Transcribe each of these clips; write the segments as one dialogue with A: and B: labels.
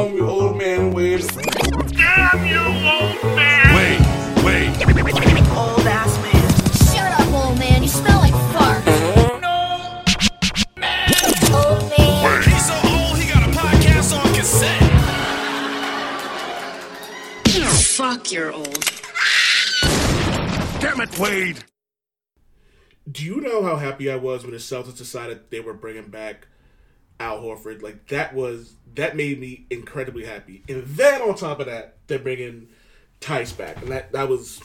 A: calling me old man Wade.
B: Damn you, old man!
C: Wait, wait.
D: Old ass man.
E: Shut up, old man. You smell like fart.
B: No!
E: Old man.
C: He's so old, he got a podcast on cassette.
D: Fuck, you're old.
C: Damn it, Wade.
A: Do you know how happy I was when the Celtics decided they were bringing back Al Horford? Like that was that made me incredibly happy. And then on top of that, they're bringing Tice back, and that that was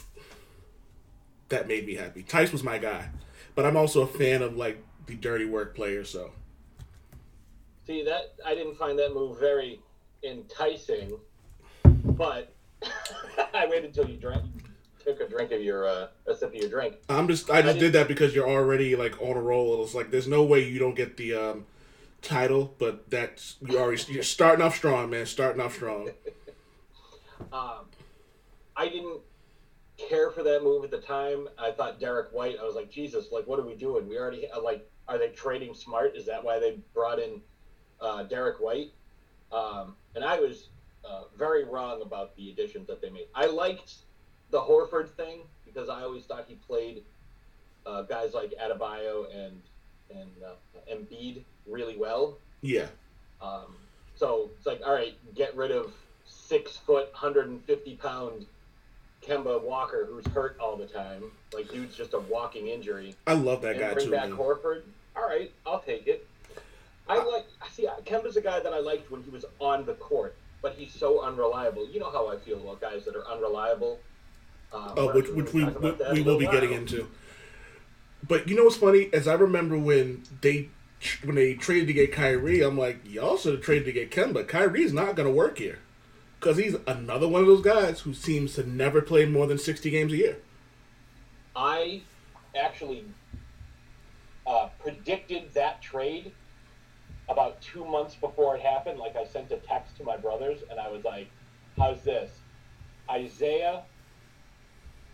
A: that made me happy. Tice was my guy, but I'm also a fan of like the dirty work players. So
F: See that I didn't find that move very enticing, but I waited until you drank, took a drink of your uh, a sip of your drink.
A: I'm just I just
F: didn't-
A: did that because you're already like on a roll. It's like there's no way you don't get the um, title, but that's you already you're starting off strong, man. Starting off strong.
F: Um, I didn't care for that move at the time. I thought Derrick White. I was like, Jesus, like what are we doing? We already uh, like, are they trading smart? Is that why they brought in uh, Derrick White? Um, and I was uh, very wrong about the additions that they made. I liked the Horford thing because I always thought he played uh, guys like Adebayo and and uh, Embiid really well.
A: Yeah.
F: Um, so it's like, all right, get rid of six foot, 150 pound Kemba Walker, who's hurt all the time. Like, dude's just a walking injury.
A: I love that
F: And
A: guy
F: bring
A: too.
F: back
A: Man.
F: Horford. All right, I'll take it. I like, see, Kemba's a guy that I liked when he was on the court, but he's so unreliable. You know how I feel about guys that are unreliable. Um,
A: Oh, which, which we, we, we will be getting into. But you know what's funny? As I remember when they when they traded to get Kyrie, I'm like, y'all should have traded to get Kemba. Kyrie's not to work here because he's another one of those guys who seems to never play more than 60 games a year.
F: I actually uh, predicted that trade about two months before it happened. Like I sent a text to my brothers, and I was like, "How's this, Isaiah?"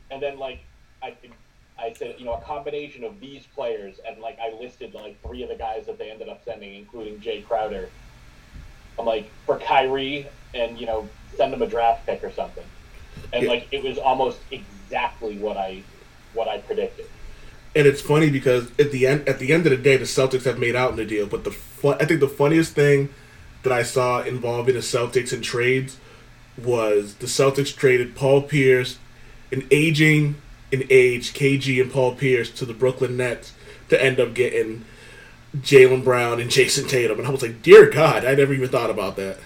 F: And then like I, I said, you know, a combination of these players, and like I listed like three of the guys that they ended up sending, including Jae Crowder. I'm like for Kyrie, and you know, send him a draft pick or something. And
A: Yeah.
F: like it was almost exactly what I what I predicted.
A: And it's funny because at the end at the end of the day, the Celtics have made out in the deal. But the fun, I think the funniest thing that I saw involving the Celtics in trades was the Celtics traded Paul Pierce, an aging in age KG and Paul Pierce to the Brooklyn Nets to end up getting Jaylen Brown and Jayson Tatum. And I was like, dear God, I never even thought about that.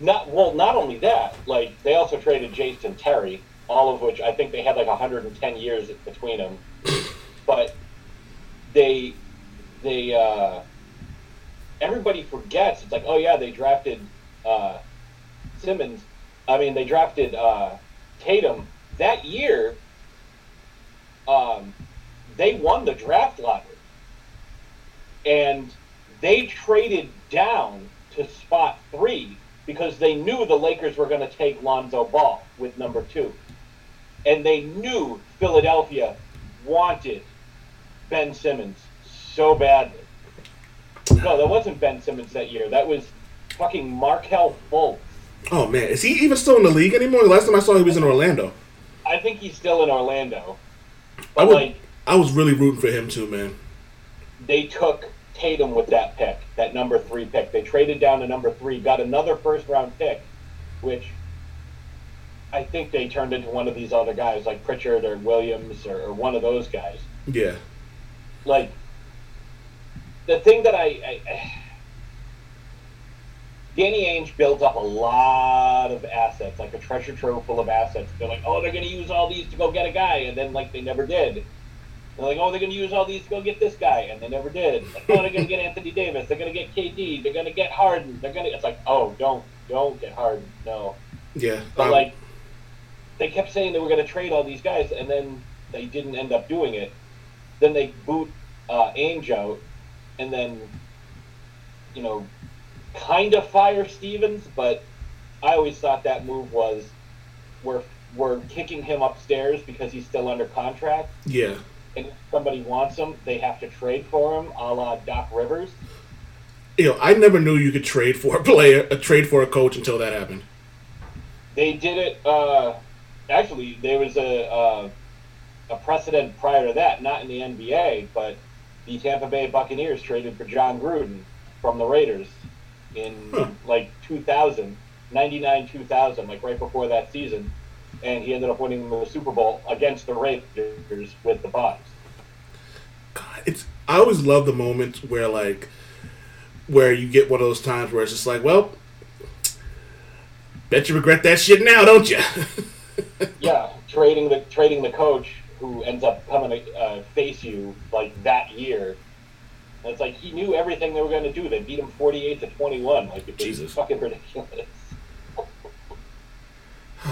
F: Not well. Not only that, like they also traded Jason Terry, all of which I think they had like 110 years between them. But they they uh, everybody forgets. It's like, oh yeah, they drafted uh, Simmons. I mean, they drafted uh, Tatum that year. Um, they won the draft lottery, and they traded down to spot three because they knew the Lakers were going to take Lonzo Ball with number two, and they knew Philadelphia wanted Ben Simmons so badly. No, that wasn't Ben Simmons that year. That was fucking Markelle Fultz.
A: Oh man, is he even still in the league anymore? The last time I saw him, he was in Orlando.
F: I think he's still in Orlando.
A: I would,
F: like
A: I was really rooting for him too, man.
F: they took Tatum with that pick, that number three pick. They traded down to number three, got another first round pick, which I think they turned into one of these other guys like Pritchard or Williams or, or one of those guys.
A: Yeah.
F: Like the thing that I, I Danny Ainge built up a lot of assets, like a treasure trove full of assets. They're like, oh, they're going to use all these to go get a guy, and then like they never did. They're like, oh, they're going to use all these to go get this guy, and they never did. Like, oh, they're going to get Anthony Davis. They're going to get KD. They're going to get Harden. They're going to. It's like, oh, don't, don't get Harden. No.
A: Yeah.
F: But
A: um,
F: like, they kept saying they were going to trade all these guys, and then they didn't end up doing it. Then they boot uh, Ainge out, and then, you know, kind of fire Stevens. But I always thought that move was we're we're kicking him upstairs because he's still under contract,
A: yeah.
F: and if somebody wants him, they have to trade for him, a la Doc Rivers.
A: you know, I never knew you could trade for a player, a trade for a coach until that happened.
F: They did it. Uh, actually, there was a uh, a precedent prior to that, not in the NBA, but the Tampa Bay Buccaneers traded for Jon Gruden from the Raiders in
A: Huh.
F: like 2000, 99 2000, like right before that season, and he ended up winning the Super Bowl against the Raiders with the Bucs.
A: God, it's I always love the moments where like where you get one of those times where it's just like, well, bet you regret that shit now, don't you?
F: Yeah, trading the trading the coach who ends up coming to uh, face you like that year. It's like he knew everything they were going to do. They beat him forty-eight to twenty-one. Like it's
A: Jesus.
F: fucking ridiculous.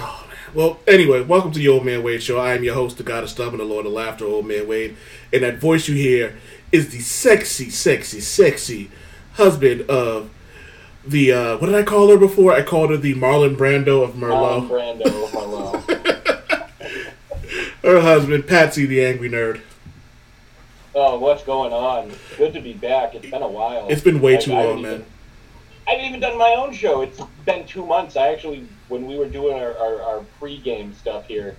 A: well, anyway, welcome to the Old Man Wade Show. I am your host, the God of Stubborn, the Lord of Laughter, Old Man Wade, and that voice you hear is the sexy, sexy, sexy husband of the uh, what did I call her before? I called her the Marlon Brando of
F: Marlon
A: Merlot.
F: Brando, Marlon.
A: Her husband, Patsy the Angry Nerd.
F: Oh, what's going on? Good to be back. It's been a while.
A: It's been way
F: Like,
A: too
F: I
A: long, man.
F: even- I haven't even done my own show. It's been two months. I actually, when we were doing our, our, our pre-game stuff here,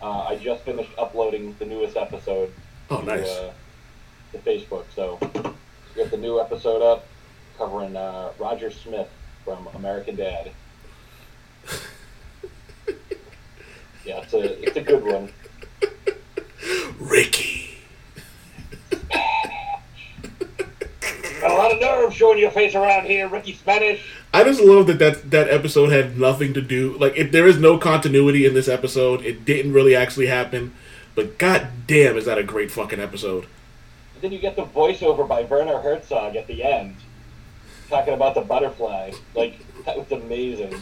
F: uh, I just finished uploading the newest episode
A: Oh,
F: to,
A: nice.
F: uh, to Facebook. So we got the new episode up covering uh, Roger Smith from American Dad. yeah, it's a it's a good one.
A: Ricky.
F: Got a lot of nerve showing your face around here, Ricky Spanish.
A: I just love that, that that episode had nothing to do like if there is no continuity in this episode, it didn't really actually happen. But god damn, is that a great fucking episode?
F: And then you get the voiceover by Werner Herzog at the end, talking about the butterfly. Like that was amazing.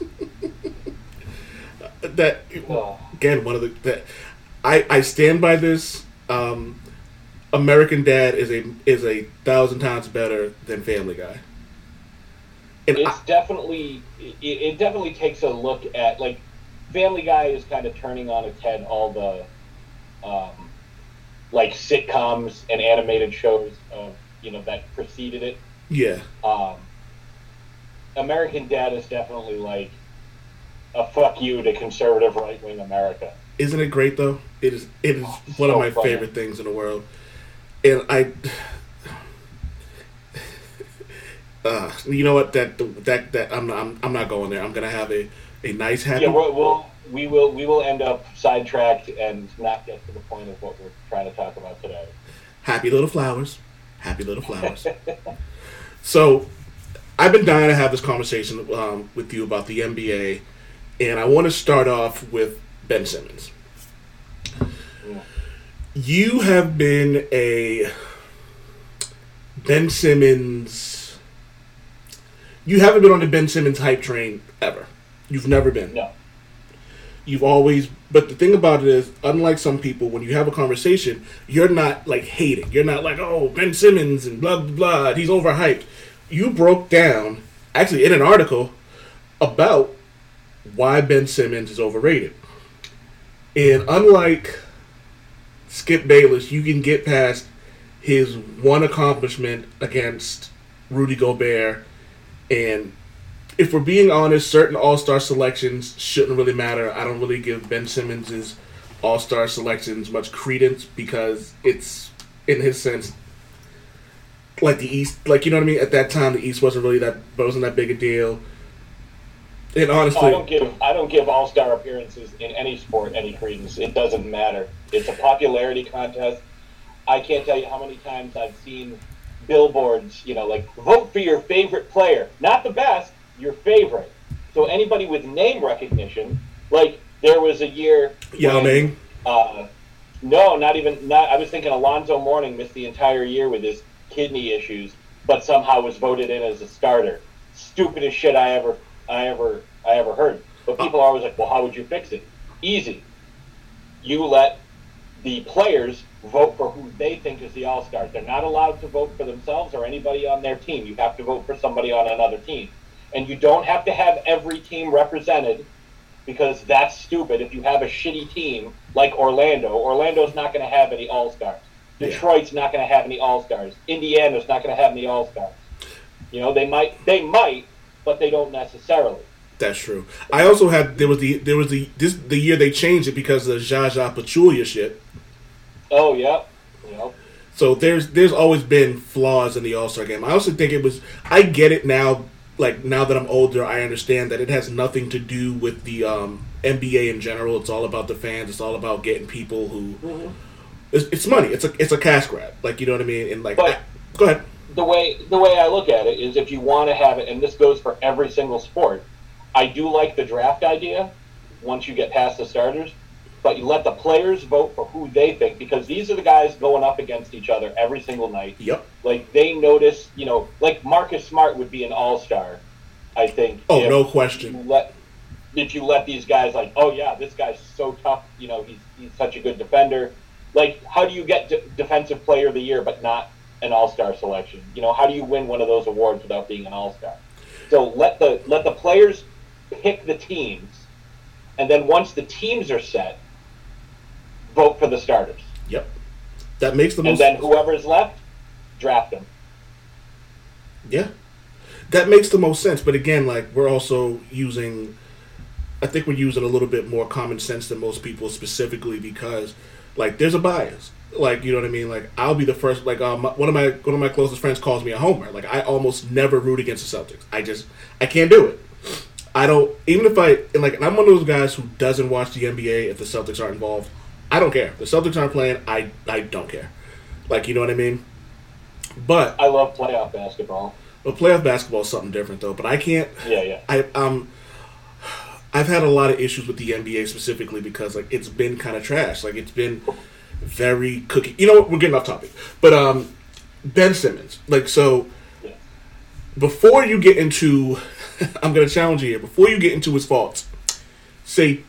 A: That
F: Oh.
A: again, one of the that I I stand by this. Um, American Dad is a is a thousand times better than Family Guy. And I,
F: it's definitely it, it definitely takes a look at like Family Guy is kind of turning on its head all the um, like sitcoms and animated shows of you know that preceded it.
A: yeah,
F: Um, American Dad is definitely like a fuck you to conservative right wing America.
A: isn't it great though? It is. It is
F: Oh,
A: one of my
F: funny.
A: favorite things in the world. And I, uh, you know what? That that that I'm not, I'm, I'm not going there. I'm gonna have a a nice happy.
F: Yeah, we'll, we'll we will we will end up sidetracked and not get to the point of what we're trying to talk about today.
A: Happy little flowers. Happy little flowers. so, I've been dying to have this conversation um, with you about the NBA, and I want to start off with Ben Simmons. You have been a Ben Simmons. You haven't been on the Ben Simmons hype train ever. You've never been.
F: No.
A: You've always, but the thing about it is, unlike some people, when you have a conversation, you're not like hating. You're not like, oh, Ben Simmons and blah blah blah. He's overhyped. You broke down, actually, in an article about why Ben Simmons is overrated. And unlike Skip Bayless, you can get past his one accomplishment against Rudy Gobert and if we're being honest, certain All Star selections shouldn't really matter. I don't really give Ben Simmons's All Star selections much credence because it's, in his sense, like the East, like you know what I mean. At that time, the East wasn't really that wasn't that big a deal. And
F: Oh, I don't give I don't give all star appearances in any sport any credence. It doesn't matter. It's a popularity contest. I can't tell you how many times I've seen billboards, you know, like vote for your favorite player, not the best, your favorite. So anybody with name recognition, like there was a year.
A: Yao Ming.
F: Uh, no, not even. Not. I was thinking Alonzo Mourning missed the entire year with his kidney issues, but somehow was voted in as a starter. Stupidest shit I ever, I ever, I ever heard. But people are always like, "Well, how would you fix it?" Easy. You let the players vote for who they think is the All Stars. They're not allowed to vote for themselves or anybody on their team. You have to vote for somebody on another team, and you don't have to have every team represented because that's stupid. If you have a shitty team like Orlando, Orlando's not going to have any All Stars.
A: Yeah.
F: Detroit's not going to have any All Stars. Indiana's not going to have any All Stars. You know, they might, they might, but they don't necessarily.
A: That's true. I also had there was the there was the this the year they changed it because of the Zaza Pachulia shit.
F: Oh yeah, know,
A: So there's there's always been flaws in the All Star game. I also think it was I get it now. Like now that I'm older, I understand that it has nothing to do with the um, NBA in general. It's all about the fans. It's all about getting people who. It's, it's money. It's a it's a cash grab. Like you know what I mean. And like,
F: But-
A: I- go ahead.
F: The way the way I look at it is if you want to have it, and this goes for every single sport. I do like the draft idea once you get past the starters, but you let the players vote for who they think because these are the guys going up against each other every single night.
A: Yep.
F: Like they notice, you know, like Marcus Smart would be an all star. I think.
A: Oh, no
F: you
A: question.
F: let if you let these guys like, oh yeah, this guy's so tough. You know, he's he's such a good defender. Like, how do you get de- defensive player of the year but not an all star selection? You know, how do you win one of those awards without being an all star? So let the let the players pick the teams, and then once the teams are set, vote for the starters,
A: Yep. That makes the most.
F: and then whoever is left, draft them.
A: Yeah, that makes the most sense. But again, like we're also using, I think we're using a little bit more common sense than most people, specifically because, like, there's a bias. Like you know what I mean. Like I'll be the first. Like um, one of my one of my closest friends calls me a homer. Like I almost never root against the Celtics. I just I can't do it. I don't even if I and like and I'm one of those guys who doesn't watch the NBA if the Celtics aren't involved. I don't care. The Celtics aren't playing. I I don't care. Like you know what I mean. But
F: I love playoff basketball.
A: but playoff basketball is something different though. But I can't.
F: Yeah, yeah.
A: I um. I've had a lot of issues with the NBA specifically because like it's been kind of trash. Like it's been very cookie. You know what? We're getting off topic. But um, Ben Simmons. Like so. Before you get into, I'm gonna challenge you here. Before you get into his faults, say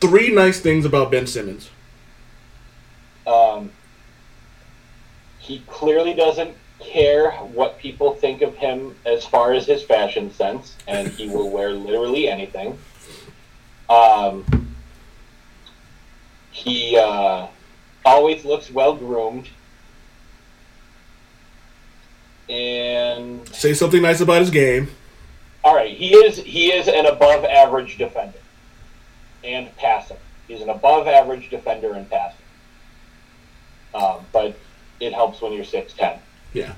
A: three nice things about Ben Simmons.
F: Um, he clearly doesn't care what people think of him as far as his fashion sense, and he will wear literally anything. Um, he uh, always looks well groomed. And
A: Say something nice about his game.
F: all right, he is he is an above average defender and passer. He's an above average defender and passer. Um, but it helps when you're six ten.
A: Yeah.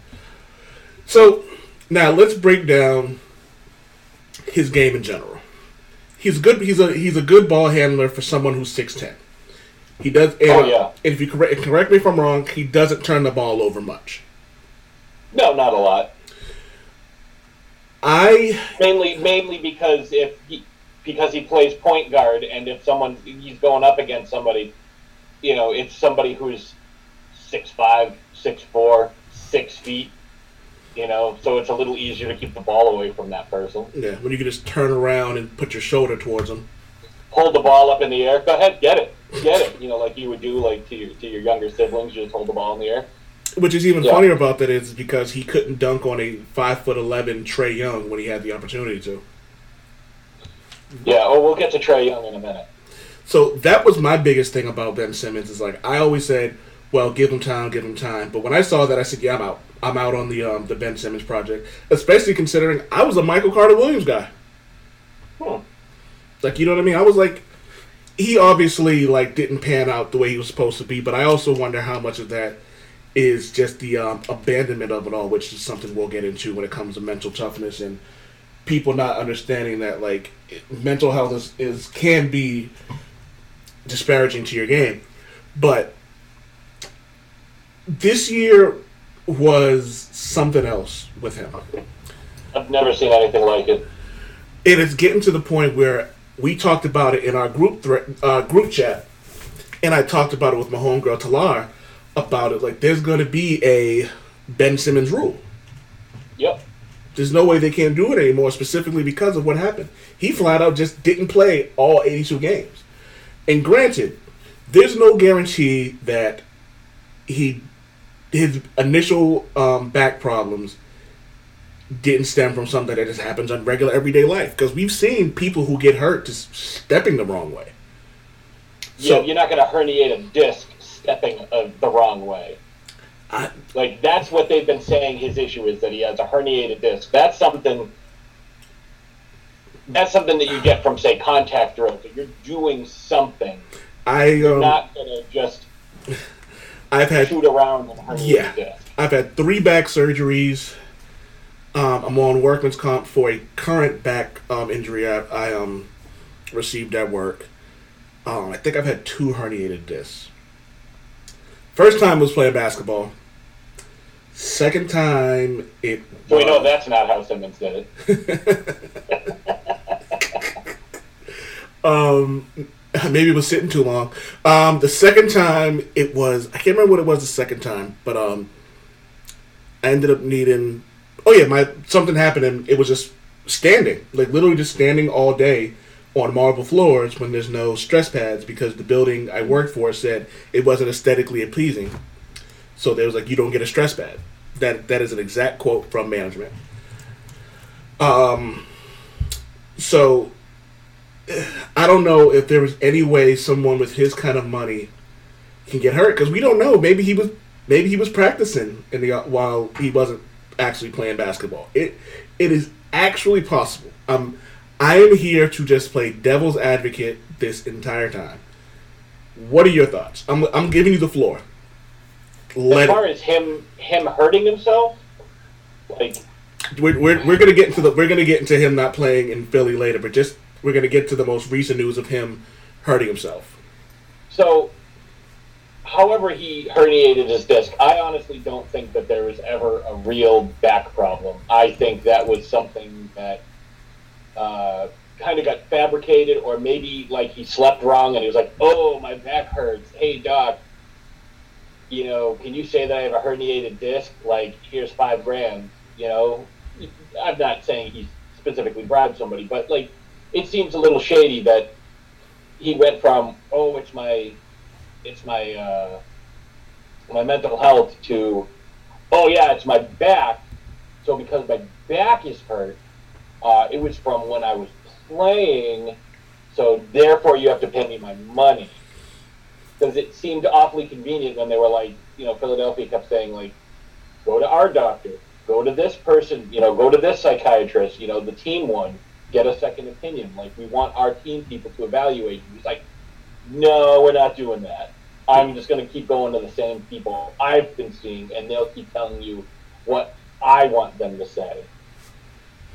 A: So now let's break down his game in general. He's good. He's a he's a good ball handler for someone who's six ten. He does. And,
F: Oh, yeah.
A: and if you correct correct me if I'm wrong, he doesn't turn the ball over much.
F: No, not a lot.
A: I
F: Mainly mainly because if he because he plays point guard, and if someone he's going up against somebody, you know, it's somebody who's six five, six four, six feet. You know, so it's a little easier to keep the ball away from that person.
A: yeah. When you can just turn around and put your shoulder towards him.
F: Hold the ball up in the air. Go ahead, get it, get it. You know, like you would do like to your to your younger siblings, you just hold the ball in the air.
A: Which is even
F: Yeah.
A: funnier about that is because he couldn't dunk on a five foot eleven Trae Young when he had the opportunity to.
F: Yeah. Oh, we'll get to Trae Young in a minute.
A: So that was my biggest thing about Ben Simmons is like I always said, well, give him time, give him time. But when I saw that, I said, yeah, I'm out. I'm out on the um, the Ben Simmons project, especially considering I was a Michael Carter Williams guy.
F: Hmm.
A: Like you know what I mean? I was like, he obviously like didn't pan out the way he was supposed to be, but I also wonder how much of that is just the um, abandonment of it all, which is something we'll get into when it comes to mental toughness and people not understanding that like mental health is, is can be disparaging to your game. But this year was something else with him.
F: I've never seen anything like it.
A: And it's getting to the point where we talked about it in our group thre- uh, group chat, and I talked about it with my homegirl Talar about it. Like, there's going to be a Ben Simmons rule.
F: Yep.
A: There's no way they can't do it anymore, specifically because of what happened. He flat out just didn't play all 82 games. And granted, there's no guarantee that he his initial um, back problems didn't stem from something that just happens on regular everyday life. Because we've seen people who get hurt just stepping the wrong way.
F: Yeah,
A: So-
F: you're not going to herniate a disc stepping uh, the wrong way.
A: I,
F: Like that's what they've been saying. His issue is that he has a herniated disc. That's something. That's something that you get from say contact drills. You're doing something.
A: I um,
F: not gonna just
A: I've had
F: shoot around and herniate
A: Yeah.
F: disc.
A: I've had three back surgeries. Um, I'm on workman's comp for a current back um, injury I, I um, received at work. Um, I think I've had two herniated discs. First time was playing basketball. Second time it.
F: So we know that's not how Simmons did it.
A: Um, maybe it was sitting too long. Um, the second time it was I can't remember what it was the second time, but um, I ended up needing. Oh yeah, my something happened and it was just standing, like literally just standing all day on marble floors when there's no stress pads because the building I worked for said it wasn't aesthetically pleasing. So there was like you don't get a stress pad. That that is an exact quote from management. Um. So I don't know if there was any way someone with his kind of money can get hurt because we don't know. Maybe he was maybe he was practicing in the while he wasn't actually playing basketball. It it is actually possible. Um, I am here to just play devil's advocate this entire time. What are your thoughts? I'm I'm giving you the floor.
F: As far
A: it,
F: as him him hurting himself, like
A: we're, we're, we're gonna get into the we're gonna get into him not playing in Philly later, but just we're gonna get to the most recent news of him hurting himself.
F: So, however he herniated his disc, I honestly don't think that there was ever a real back problem. I think that was something that uh, kind of got fabricated, or maybe like he slept wrong and he was like, "Oh, my back hurts. Hey, doc, you know, can you say that I have a herniated disc? Like, here's five grand. You know, I'm not saying he specifically bribed somebody, but like, it seems a little shady that he went from oh it's my it's my uh, my mental health to oh yeah it's my back so because my back is hurt uh, it was from when i was playing so therefore you have to pay me my money because it seemed awfully convenient when they were like you know philadelphia kept saying like go to our doctor go to this person you know go to this psychiatrist you know the team one get a second opinion. Like we want our team people to evaluate you. He's like, no, we're not doing that. I'm just going to keep going to the same people I've been seeing, and they'll keep telling you what I want them to say.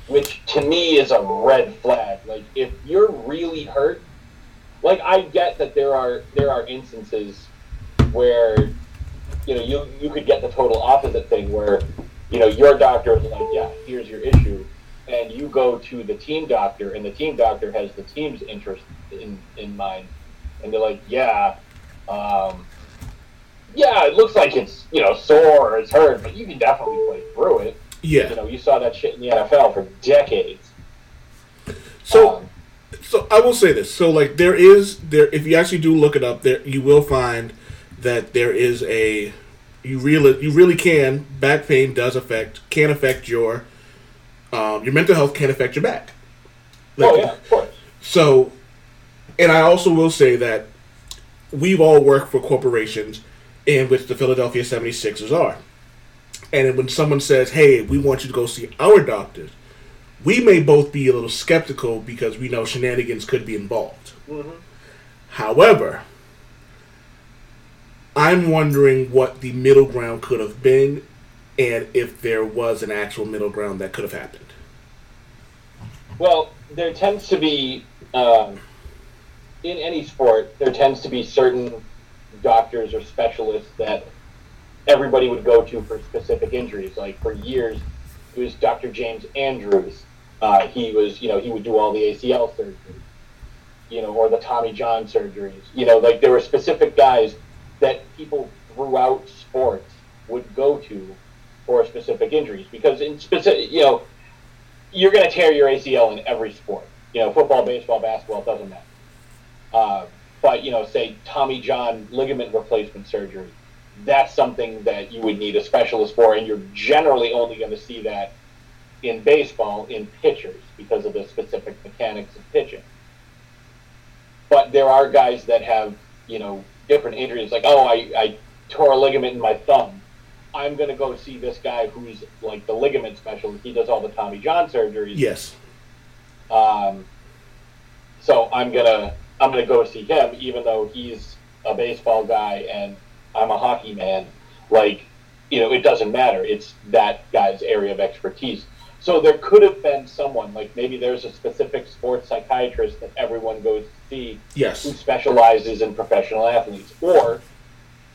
F: Which to me is a red flag. Like if you're really hurt, like I get that there are there are instances where you know you you could get the total opposite thing where you know your doctor is like, yeah, here's your issue and you go to the team doctor, and the team doctor has the team's interest in, in mind, and they're like, yeah, um, yeah, it looks like it's you know sore or it's hurt, but you can definitely play through it.
A: Yeah.
F: You know, you saw that shit in the NFL for decades.
A: So
F: Um,
A: so I will say this. So like there is there if you actually do look it up there you will find that there is a you really you really can back pain does affect can affect your um, your mental health can affect your back. Like,
F: oh yeah, of course.
A: So and I also will say that we've all worked for corporations in which the Philadelphia 76ers are. And when someone says, "Hey, we want you to go see our doctors," we may both be a little skeptical because we know shenanigans could be involved. However, I'm wondering what the middle ground could have been and if there was an actual middle ground that could have happened.
F: Well, there tends to be um, in any sport there tends to be certain doctors or specialists that everybody would go to for specific injuries. Like for years, it was Dr. James Andrews. Uh, he was, you know, he would do all the ACL surgeries, you know, or the Tommy John surgeries. You know, like there were specific guys that people throughout sports would go to for specific injuries because in specific, you know, you're going to tear your ACL in every sport. You know, football, baseball, basketball, it doesn't matter. Uh, but you know, say Tommy John ligament replacement surgery, that's something that you would need a specialist for, and you're generally only going to see that in baseball in pitchers because of the specific mechanics of pitching. But there are guys that have you know different injuries, like oh, I, I tore a ligament in my thumb. I'm going to go see this guy who's like the ligament specialist. He does all the Tommy John surgeries.
A: Yes.
F: Um, so I'm gonna I'm gonna go see him, even though he's a baseball guy and I'm a hockey man. Like, you know, it doesn't matter. It's that guy's area of expertise. So there could have been someone like maybe there's a specific sports psychiatrist that everyone goes to see who specializes in professional athletes, or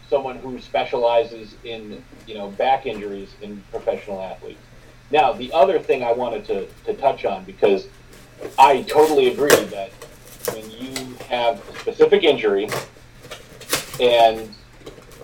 F: someone who specializes in you know back injuries in professional athletes. Now, the other thing I wanted to, to touch on because I totally agree that have a specific injury, and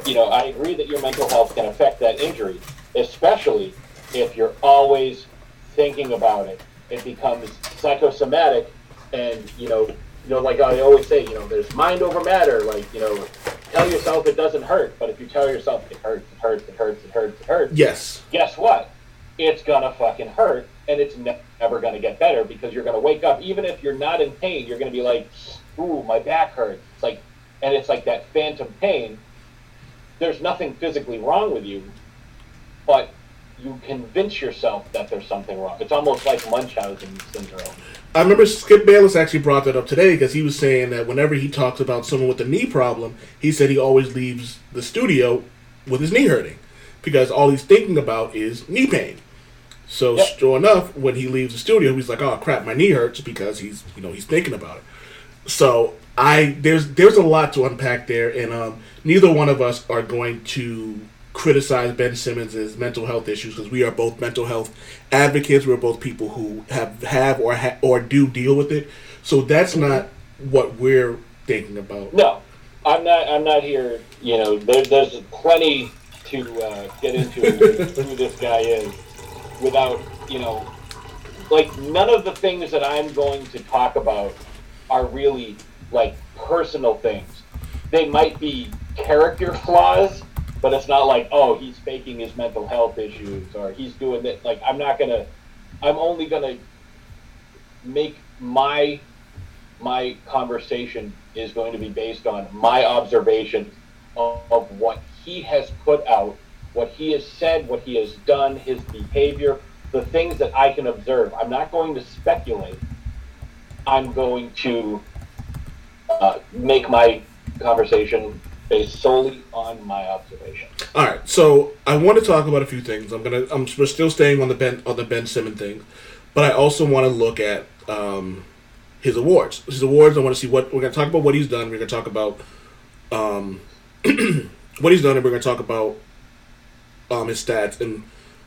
F: you know, I agree that your mental health can affect that injury, especially if you're always thinking about it. It becomes psychosomatic, and you know, you know, like I always say, you know, there's mind over matter. Like you know, tell yourself it doesn't hurt, but if you tell yourself it hurts, it hurts, it hurts, it hurts, it hurts,
A: Yes.
F: guess what? It's gonna fucking hurt, and it's ne- never gonna get better because you're gonna wake up, even if you're not in pain, you're gonna be like, "Ooh, my back hurts." It's like, and it's like that phantom pain. There's nothing physically wrong with you, but you convince yourself that there's something wrong. It's almost like Munchausen syndrome.
A: I remember Skip Bayless actually brought that up today because he was saying that whenever he talks about someone with a knee problem, he said he always leaves the studio with his knee hurting because all he's thinking about is knee pain. So
F: Yep.
A: sure enough, when he leaves the studio, he's like, "Oh crap, my knee hurts," because he's you know he's thinking about it. So I there's there's a lot to unpack there, and um, neither one of us are going to criticize Ben Simmons' mental health issues because we are both mental health advocates. We're both people who have have or ha- or do deal with it. So that's not what we're thinking about.
F: No, I'm not. I'm not here. You know, there, there's plenty to uh, get into who this guy is without, you know, like none of the things that I'm going to talk about are really like personal things. They might be character flaws, but it's not like, oh, he's faking his mental health issues or he's doing that. Like, I'm not gonna. I'm only gonna make my my conversation is going to be based on my observation of, of what he has put out, what he has said, what he has done, his behavior, the things that I can observe. I'm not going to speculate. I'm going to uh, make my conversation based solely on my observation.
A: All right, so I want to talk about a few things. I'm gonna I'm we're still staying on the Ben on the Ben Simmons thing, but I also want to look at um, his awards. His awards. I want to see what we're gonna talk about. What he's done. We're gonna talk about um, what he's done, and we're gonna talk about um, his stats and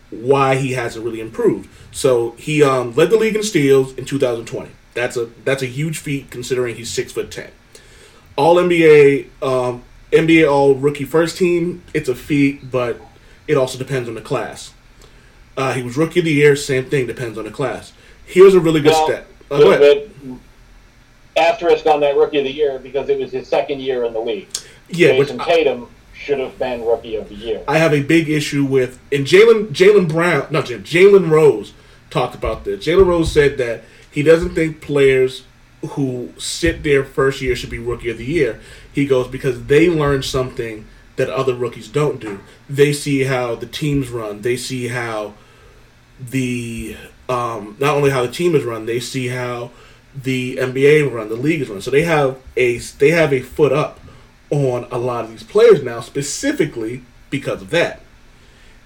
A: why he hasn't really improved. So he um, led the league in steals in 2020. That's a that's a huge feat considering he's six foot ten. All NBA, um, NBA All Rookie First Team. It's a feat, but it also depends on the class. Uh, he was Rookie of the Year. Same thing depends on the class. Here's a really good
F: Well,
A: stat. Uh, go ahead.
F: asterisk on that rookie of the year because it was his second year in the league.
A: Yeah, which I,
F: Tatum should have been rookie of the year.
A: I have a big issue with. And Jaylen Jaylen Brown, no, Jalen Jalen Rose talked about this. Jalen Rose said that he doesn't think players who sit their first year should be rookie of the year. He goes because they learn something that other rookies don't do. They see how the teams run. They see how the um, not only how the team is run, they see how the NBA run, the league is run. So they have a they have a foot up on a lot of these players now, specifically because of that.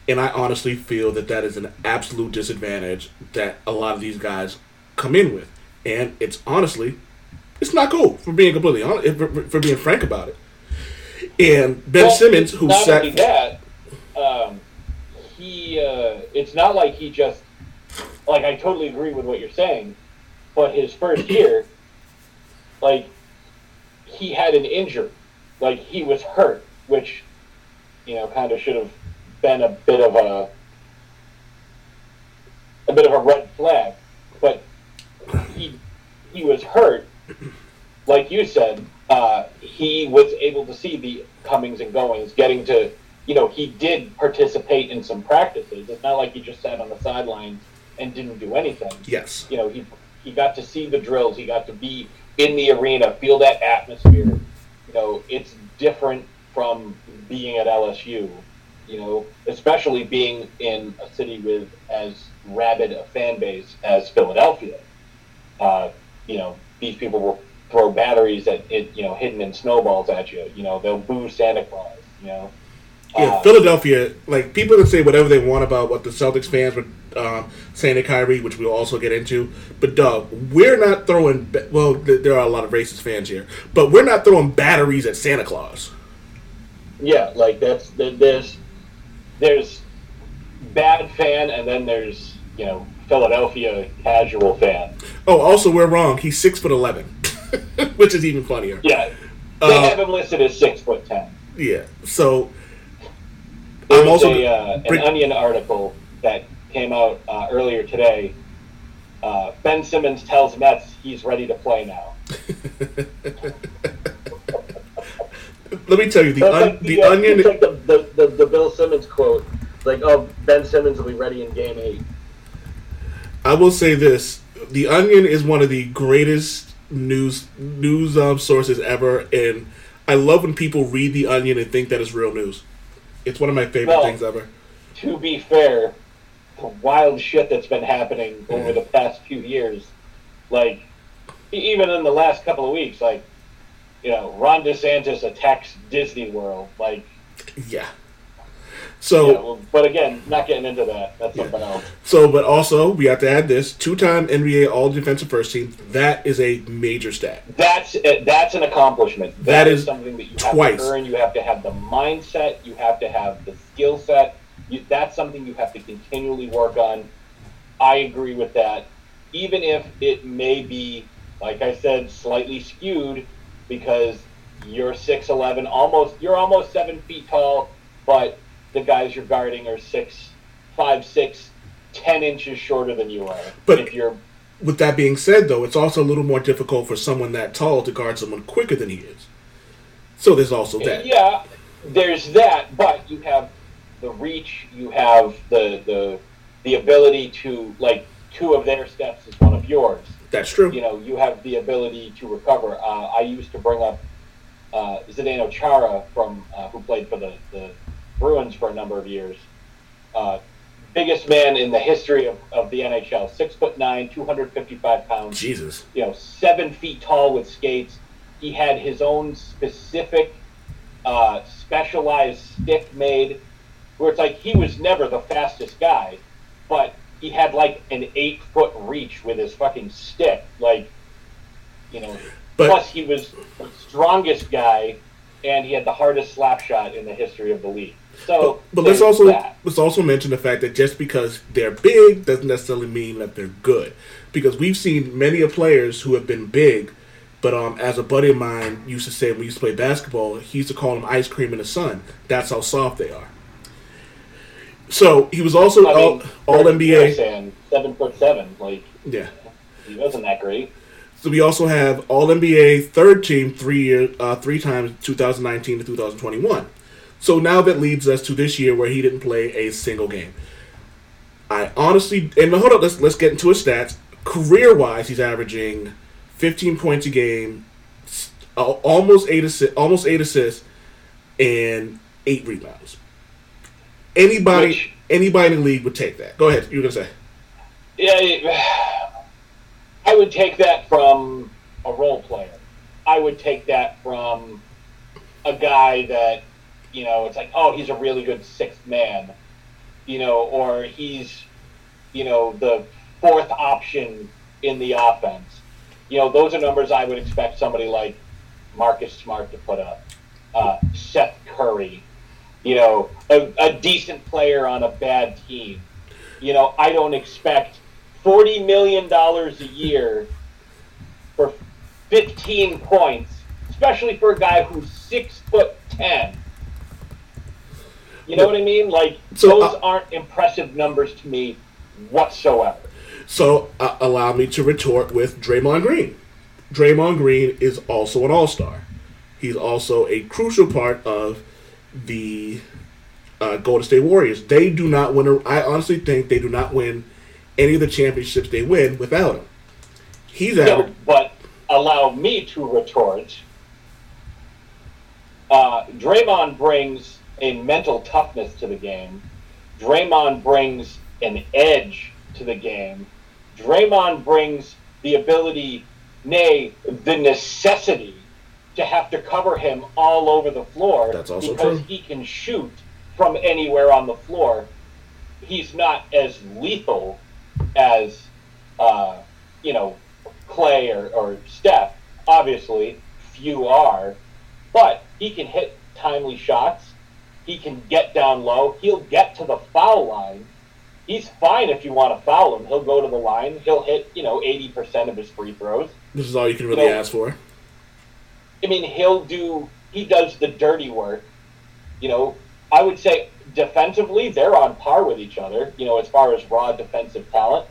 A: And I honestly feel that that is an absolute disadvantage that a lot of these guys come in with, and it's honestly, it's not cool for being completely honest, for, for being frank about it. And Ben
F: Well,
A: Simmons, who
F: not
A: sat,
F: only that, um, he uh, it's not like he just like I totally agree with what you're saying, but his first year, like he had an injury, like he was hurt, which you know kind of should have been a bit of a a bit of a red flag, but he he was hurt, like you said, uh, he was able to see the comings and goings, getting to, you know, he did participate in some practices. It's not like he just sat on the sidelines and didn't do anything.
A: yes,
F: You know, he he got to see the drills. He got to be in the arena, feel that atmosphere. You know, it's different from being at LSU you know, especially being in a city with as rabid a fan base as Philadelphia. Uh, you know, these people will throw batteries at it, you know, hidden in snowballs at you. You know, they'll boo Santa Claus. You know,
A: Yeah,
F: Uh,
A: Philadelphia. Like people can say whatever they want about what the Celtics fans were um, saying to Kyrie, which we'll also get into. But Doug, we're not throwing. ba- Well, th- there are a lot of racist fans here, but we're not throwing batteries at Santa Claus.
F: Yeah, like that's there's there's bad fan, and then there's you know Philadelphia casual fan.
A: Oh, also we're wrong. He's six foot eleven, which is even funnier.
F: Yeah, they
A: Uh,
F: have him listed as six foot ten.
A: Yeah. So
F: There
A: I'm also
F: a, uh, an Onion article that came out uh, earlier today. Uh, ben Simmons tells Nets he's ready to play now.
A: let me tell you the
F: So
A: un-
F: like
A: the
F: uh,
A: onion.
F: like the, the, the, the Bill Simmons quote, like, "Oh, Ben Simmons will be ready in Game 8.
A: I will say this: the Onion is one of the greatest news news um, sources ever, and I love when people read the Onion and think that it's real news. It's one of my favorite
F: Well-
A: things ever.
F: To be fair, the wild shit that's been happening over the past few years, like even in the last couple of weeks, like you know, Ron DeSantis attacks Disney World, like.
A: Yeah.
F: Yeah,
A: So
F: well, but again, not getting into that. That's something else.
A: so, but also we have to add this: two-time NBA All Defensive First Team. That is a major stat.
F: That's uh, that's an accomplishment.
A: That is
F: something that you
A: twice.
F: have to earn. You have to have the mindset. You have to have the skill set. You, that's something you have to continually work on. I agree with that, even if it may be, like I said, slightly skewed because you're six eleven, almost you're almost seven feet tall, but the guys you're guarding are six, five, six, ten inches shorter than you are.
A: But-
F: if you're
A: With that being said, though, it's also a little more difficult for someone that tall to guard someone quicker than he is. So there's also that.
F: Yeah, there's that, but you have the reach, you have the the the ability to like two of their steps is one of yours.
A: That's true.
F: You know, you have the ability to recover. Uh, I used to bring up uh, Zdeno Chara from uh, who played for the, the Bruins for a number of years. Uh, biggest man in the history of, of the NHL, six foot nine, two hundred fifty five pounds
A: Jesus.
F: you know, seven feet tall with skates. He had his own specific, uh, specialized stick made, where it's like he was never the fastest guy, but he had like an eight foot reach with his fucking stick. Like, you know,
A: But-
F: plus he was the strongest guy, and he had the hardest slap shot in the history of the league. So,
A: But, but let's also
F: that.
A: let's also mention the fact that just because they're big doesn't necessarily mean that they're good. Because we've seen many of players who have been big, but um, as a buddy of mine used to say when we used to play basketball, he used to call them ice cream in the sun. That's how soft they are. So he was also
F: I
A: all,
F: mean,
A: all
F: for
A: NBA.
F: Seven foot seven, like
A: Yeah.
F: he wasn't that great.
A: So we also have All NBA third team three year uh, three times 2019 to 2021. So now that leads us to this year where he didn't play a single game. I honestly and hold up, let's let's get into his stats. Career wise, he's averaging 15 points a game, almost eight assi- almost eight assists, and eight rebounds. Anybody
F: Which-
A: anybody in the league would take that. Go ahead. You were gonna say.
F: Yeah, I would take that from a role player. I would take that from a guy that, you know, it's like, oh, he's a really good sixth man, you know, or he's, you know, the fourth option in the offense. You know, those are numbers I would expect somebody like Marcus Smart to put up, uh, Seth Curry, you know, a, a decent player on a bad team. You know, I don't expect forty million dollars a year for fifteen points, especially for a guy who's six foot ten. You know what I mean? Like
A: So,
F: those
A: uh,
F: aren't impressive numbers to me whatsoever.
A: So uh, allow me to retort with Draymond Green. Draymond Green is also an All Star. He's also a crucial part of the uh, Golden State Warriors. They do not win. A, I honestly think they do not win any of the championships they win without him. He's
F: No, but allow me to retort. Uh, Draymond brings a mental toughness to the game. Draymond brings an edge to the game. Draymond brings the ability, nay, the necessity to have to cover him all over the floor
A: That's also
F: because
A: true.
F: he can shoot from anywhere on the floor. He's not as lethal as, uh, you know, Klay or, or Steph. Obviously, few are, but he can hit timely shots. He can get down low. He'll get to the foul line. He's fine if you want to foul him. He'll go to the line. He'll hit, you know, 80% of his free throws.
A: This is all you can really
F: No.
A: ask for.
F: I mean, he'll do, he does the dirty work. You know, I would say defensively, they're on par with each other, you know, as far as raw defensive talent.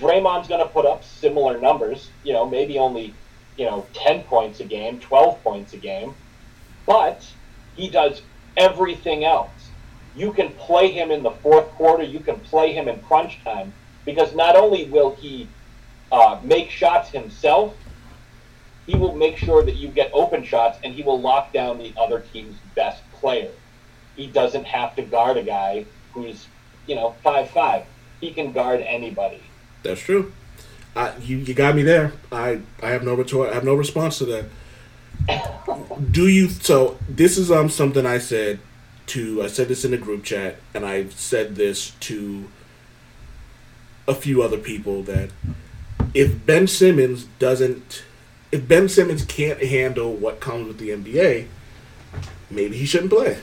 F: Draymond's going to put up similar numbers, you know, maybe only, you know, 10 points a game, 12 points a game, but he does everything else. You can play him in the fourth quarter, you can play him in crunch time, because not only will he uh, make shots himself, he will make sure that you get open shots and he will lock down the other team's best player. He doesn't have to guard a guy who's, you know, five five. He can guard anybody.
A: That's true. You, you got me there. I, I have no retort. I have no response to that. Do you? So this is um something I said to. I said this in the group chat, and I've said this to a few other people that if Ben Simmons doesn't, if Ben Simmons can't handle what comes with the NBA, maybe he shouldn't play.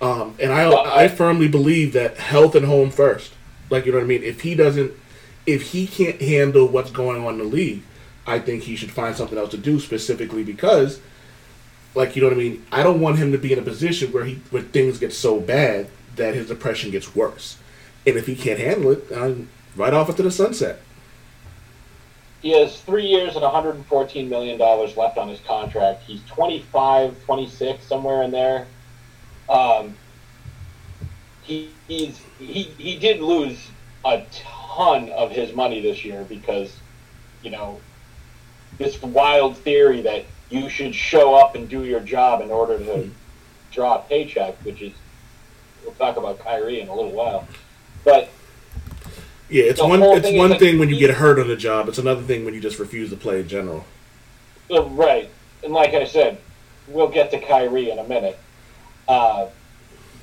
A: Um, and I-
F: I
A: firmly believe that health and home first. Like you know what I mean. If he doesn't, if he can't handle what's going on in the league, I think he should find something else to do. Specifically because, like you know what I mean. I don't want him to be in a position where he where things get so bad that his depression gets worse. And if he can't handle it, I'm right off into the sunset.
F: He has three years and $114 million left on his contract. He's 25, 26, somewhere in there. Um, he, he's, he, he did lose a ton of his money this year because, you know, this wild theory that you should show up and do your job in order to draw a paycheck, which is, we'll talk about Kyrie in a little while. But
A: Yeah, it's one it's one
F: like
A: thing when you get hurt on the job. It's another thing when you just refuse to play in general.
F: Right, and like I said, we'll get to Kyrie in a minute. Uh,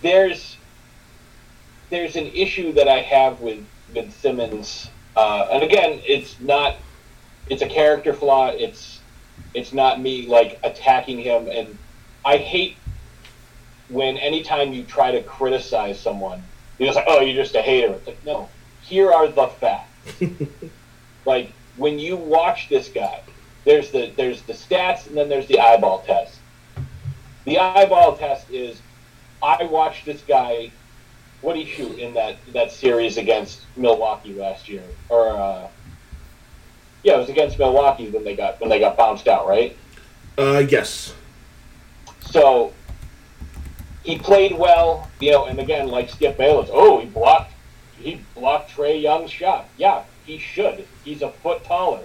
F: there's there's an issue that I have with with Simmons, uh, and again, it's not it's a character flaw. It's it's not me like attacking him, and I hate when anytime you try to criticize someone, you're just like, oh, you're just a hater. It's like, no, here are the facts. like when you watch this guy, there's the there's the stats and then there's the eyeball test. The eyeball test is I watched this guy what did he shoot in that that series against Milwaukee last year? Or uh, yeah, it was against Milwaukee when they got when they got bounced out, right?
A: Uh, yes.
F: So he played well, you know, and again, like Skip Bayless, oh, he blocked he blocked Trae Young's shot. Yeah, he should. He's a foot taller.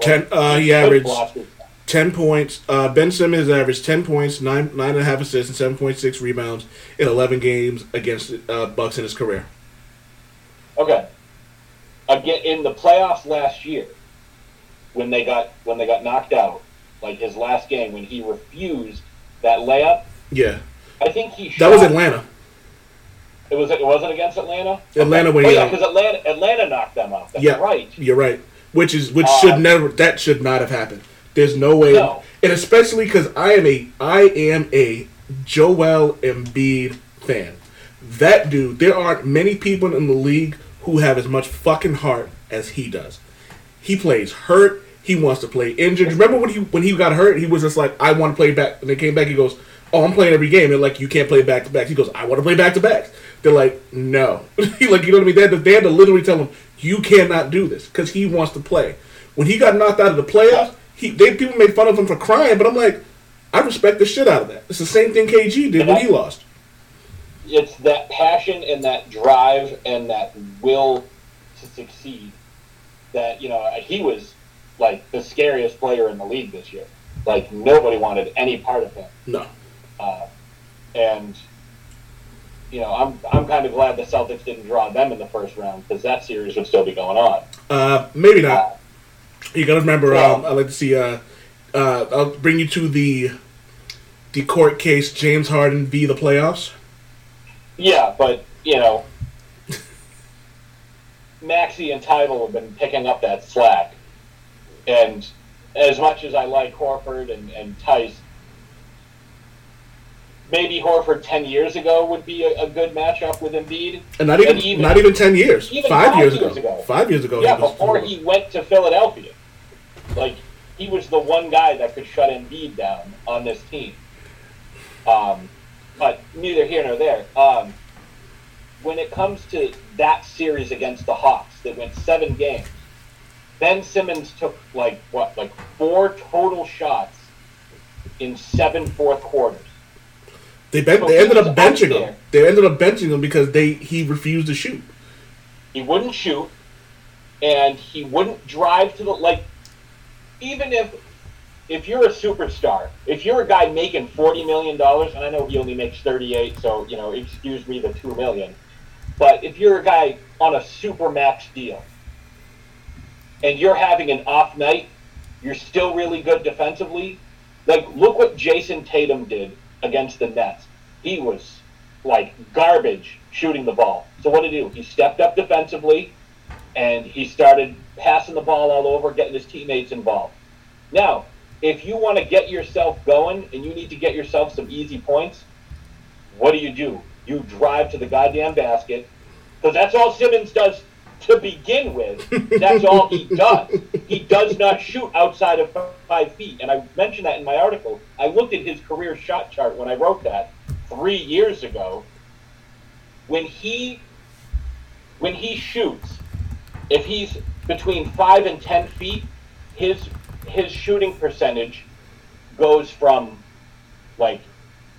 A: Ten- uh, he
F: should
A: averaged- Ten points. Uh, ben Simmons averaged ten points, nine nine and a half assists, and seven point six rebounds in eleven games against uh, Bucks in his career.
F: Okay. Again, in the playoffs last year, when they got when they got knocked out, like his last game when he refused that layup,
A: Yeah,
F: I think he
A: that was Atlanta.
F: It was it wasn't against Atlanta.
A: Atlanta
F: Okay.
A: when
F: oh,
A: he-
F: yeah, because Atlanta Atlanta knocked them out. That's
A: Yeah,
F: right.
A: You're right. Which is which
F: Uh,
A: should never that should not have happened. There's no way,
F: No.
A: and especially because I am a I am a Joel Embiid fan. That dude, there aren't many people in the league who have as much fucking heart as he does. He plays hurt. He wants to play injured. Remember when he when he got hurt? He was just like, I want to play back. And they came back. He goes, Oh, I'm playing every game. They're like, You can't play back to back. He goes, I want to play back to backs. They're like, No. like, you know what I mean? They had, to, they had to literally tell him, You cannot do this because he wants to play. When he got knocked out of the playoffs, he they people made fun of him for crying, but I'm like, I respect the shit out of that. It's the same thing KG did when he lost.
F: It's that passion and that drive and that will to succeed that you know he was like the scariest player in the league this year. Like nobody wanted any part of him.
A: No.
F: Uh, and you know, I'm I'm kind of glad the Celtics didn't draw them in the first round because that series would still be going on.
A: Uh, maybe not. You gotta remember.
F: Well-
A: um, I like to see. Uh, uh, I'll bring you to the the court case. James Harden v. the playoffs.
F: Yeah, but you know, Maxey and Tidal have been picking up that slack, and as much as I like Horford and, and Theis, maybe Horford ten years ago would be a, a good matchup with Embiid.
A: And not even,
F: And even-
A: not even ten years.
F: even
A: Five,
F: five
A: years,
F: years
A: ago.
F: ago.
A: Five years ago.
F: yeah,
A: he was-
F: before he went to Philadelphia, like he was the one guy that could shut Embiid down on this team. Um, but neither here nor there. Um, when it comes to that series against the Hawks that went seven games, Ben Simmons took like what, like four total shots in seven fourth quarters.
A: They ben-
F: So
A: they ended up benching him. They ended up benching him because they he refused to shoot.
F: he wouldn't shoot and he wouldn't drive to the like even if if you're a superstar if you're a guy making 40 million dollars and i know he only makes 38 so you know excuse me the 2 million but if you're a guy on a super max deal and you're having an off night you're still really good defensively like look what jayson tatum did against the nets he was like garbage shooting the ball. So what did he do? He stepped up defensively and he started passing the ball all over, getting his teammates involved. Now, if you want to get yourself going and you need to get yourself some easy points, what do you do? You drive to the goddamn basket because that's all Simmons does to begin with. That's all he does. He does not shoot outside of five feet. And I mentioned that in my article. I looked at his career shot chart when I wrote that three years ago. When he when he shoots, if he's between five and ten feet, his his shooting percentage goes from like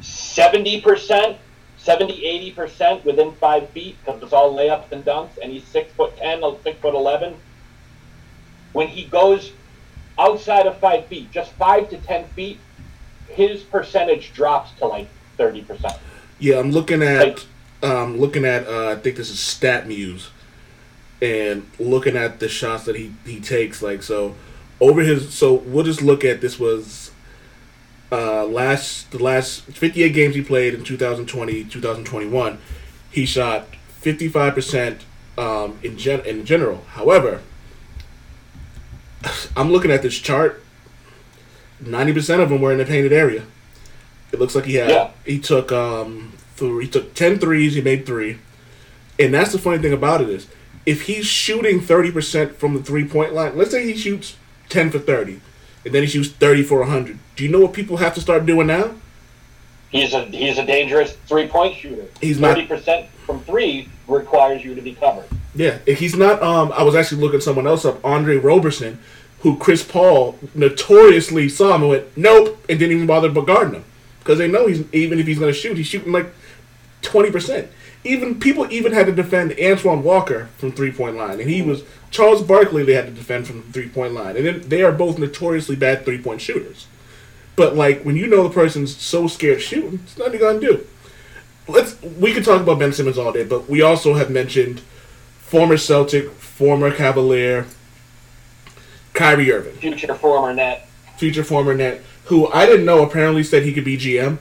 F: seventy percent 70 80% within five feet because it's all layups and dunks and he's six foot 10 or six foot 11 when he goes outside of five feet just five to ten feet his percentage drops to like 30%
A: Yeah, I'm looking at
F: Like-
A: um looking at uh, I think this is StatMuse, and looking at the shots that he he takes. Like so, over his so we'll just look at this was uh last the last 58 games he played in 2020 2021. He shot 55 percent um in gen in general. However, I'm looking at this chart. 90 percent of them were in the painted area. It looks like he had
F: Yeah.
A: he took um three, he took 10 threes, he made 3. And that's the funny thing about it is if he's shooting 30% from the three-point line, let's say he shoots 10 for 30 and then he shoots 30 for 100. Do you know what people have to start doing now?
F: he's a he's a dangerous three-point shooter
A: He's not-
F: 30% from three requires you to be covered
A: Yeah, if he's not um I was actually looking someone else up, Andre Roberson, who Chris Paul notoriously saw him and went, "Nope," and didn't even bother but guarding him. Because they know he's even if he's gonna shoot, he's shooting like twenty percent. Even people even had to defend Antoine Walker from three point line, and he was Charles Barkley. They had to defend from the three point line, and then they are both notoriously bad three point shooters. But like when you know the person's so scared of shooting, it's nothing gonna do. Let's we could talk about Ben Simmons all day, but we also have mentioned former Celtic, former Cavalier, Kyrie Irving,
F: future former net
A: future former net, who I didn't know apparently said he could be GM.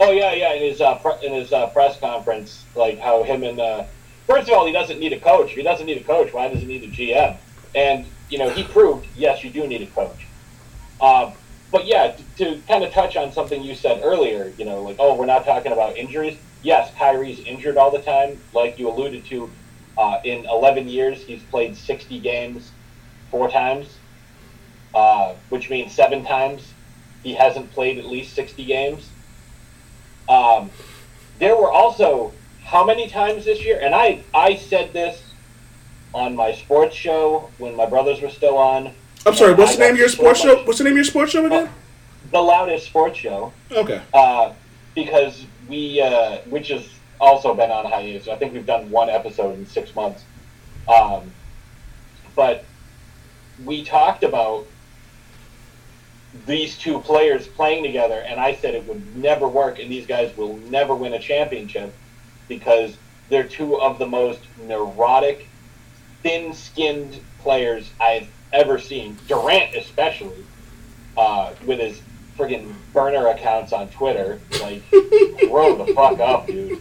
F: Oh yeah, yeah. In his uh, pre- in his uh, press conference, like how him and uh, first of all, he doesn't need a coach. If he doesn't need a coach, why does he need a GM? And you know, he proved yes, you do need a coach. Um, but yeah, to, to kind of touch on something you said earlier, you know, like oh, we're not talking about injuries. Yes, Kyrie's injured all the time, like you alluded to. Uh, in 11 years, he's played 60 games, four times, uh, which means seven times he hasn't played at least 60 games. Um, there were also how many times this year? And I I said this on my sports show when my brothers were still on.
A: I'm sorry, what's
F: I
A: the name of your sports show? What's the name of your sports show again?
F: The loudest sports show,
A: Okay.
F: uh, because we uh, which has also been on hiatus. I think we've done one episode in six months. Um, but we talked about these two players playing together, and I said it would never work, and these guys will never win a championship because they're two of the most neurotic, thin-skinned players I've ever seen. Durant, especially, uh, with his friggin' burner accounts on Twitter, like grow the fuck up, dude.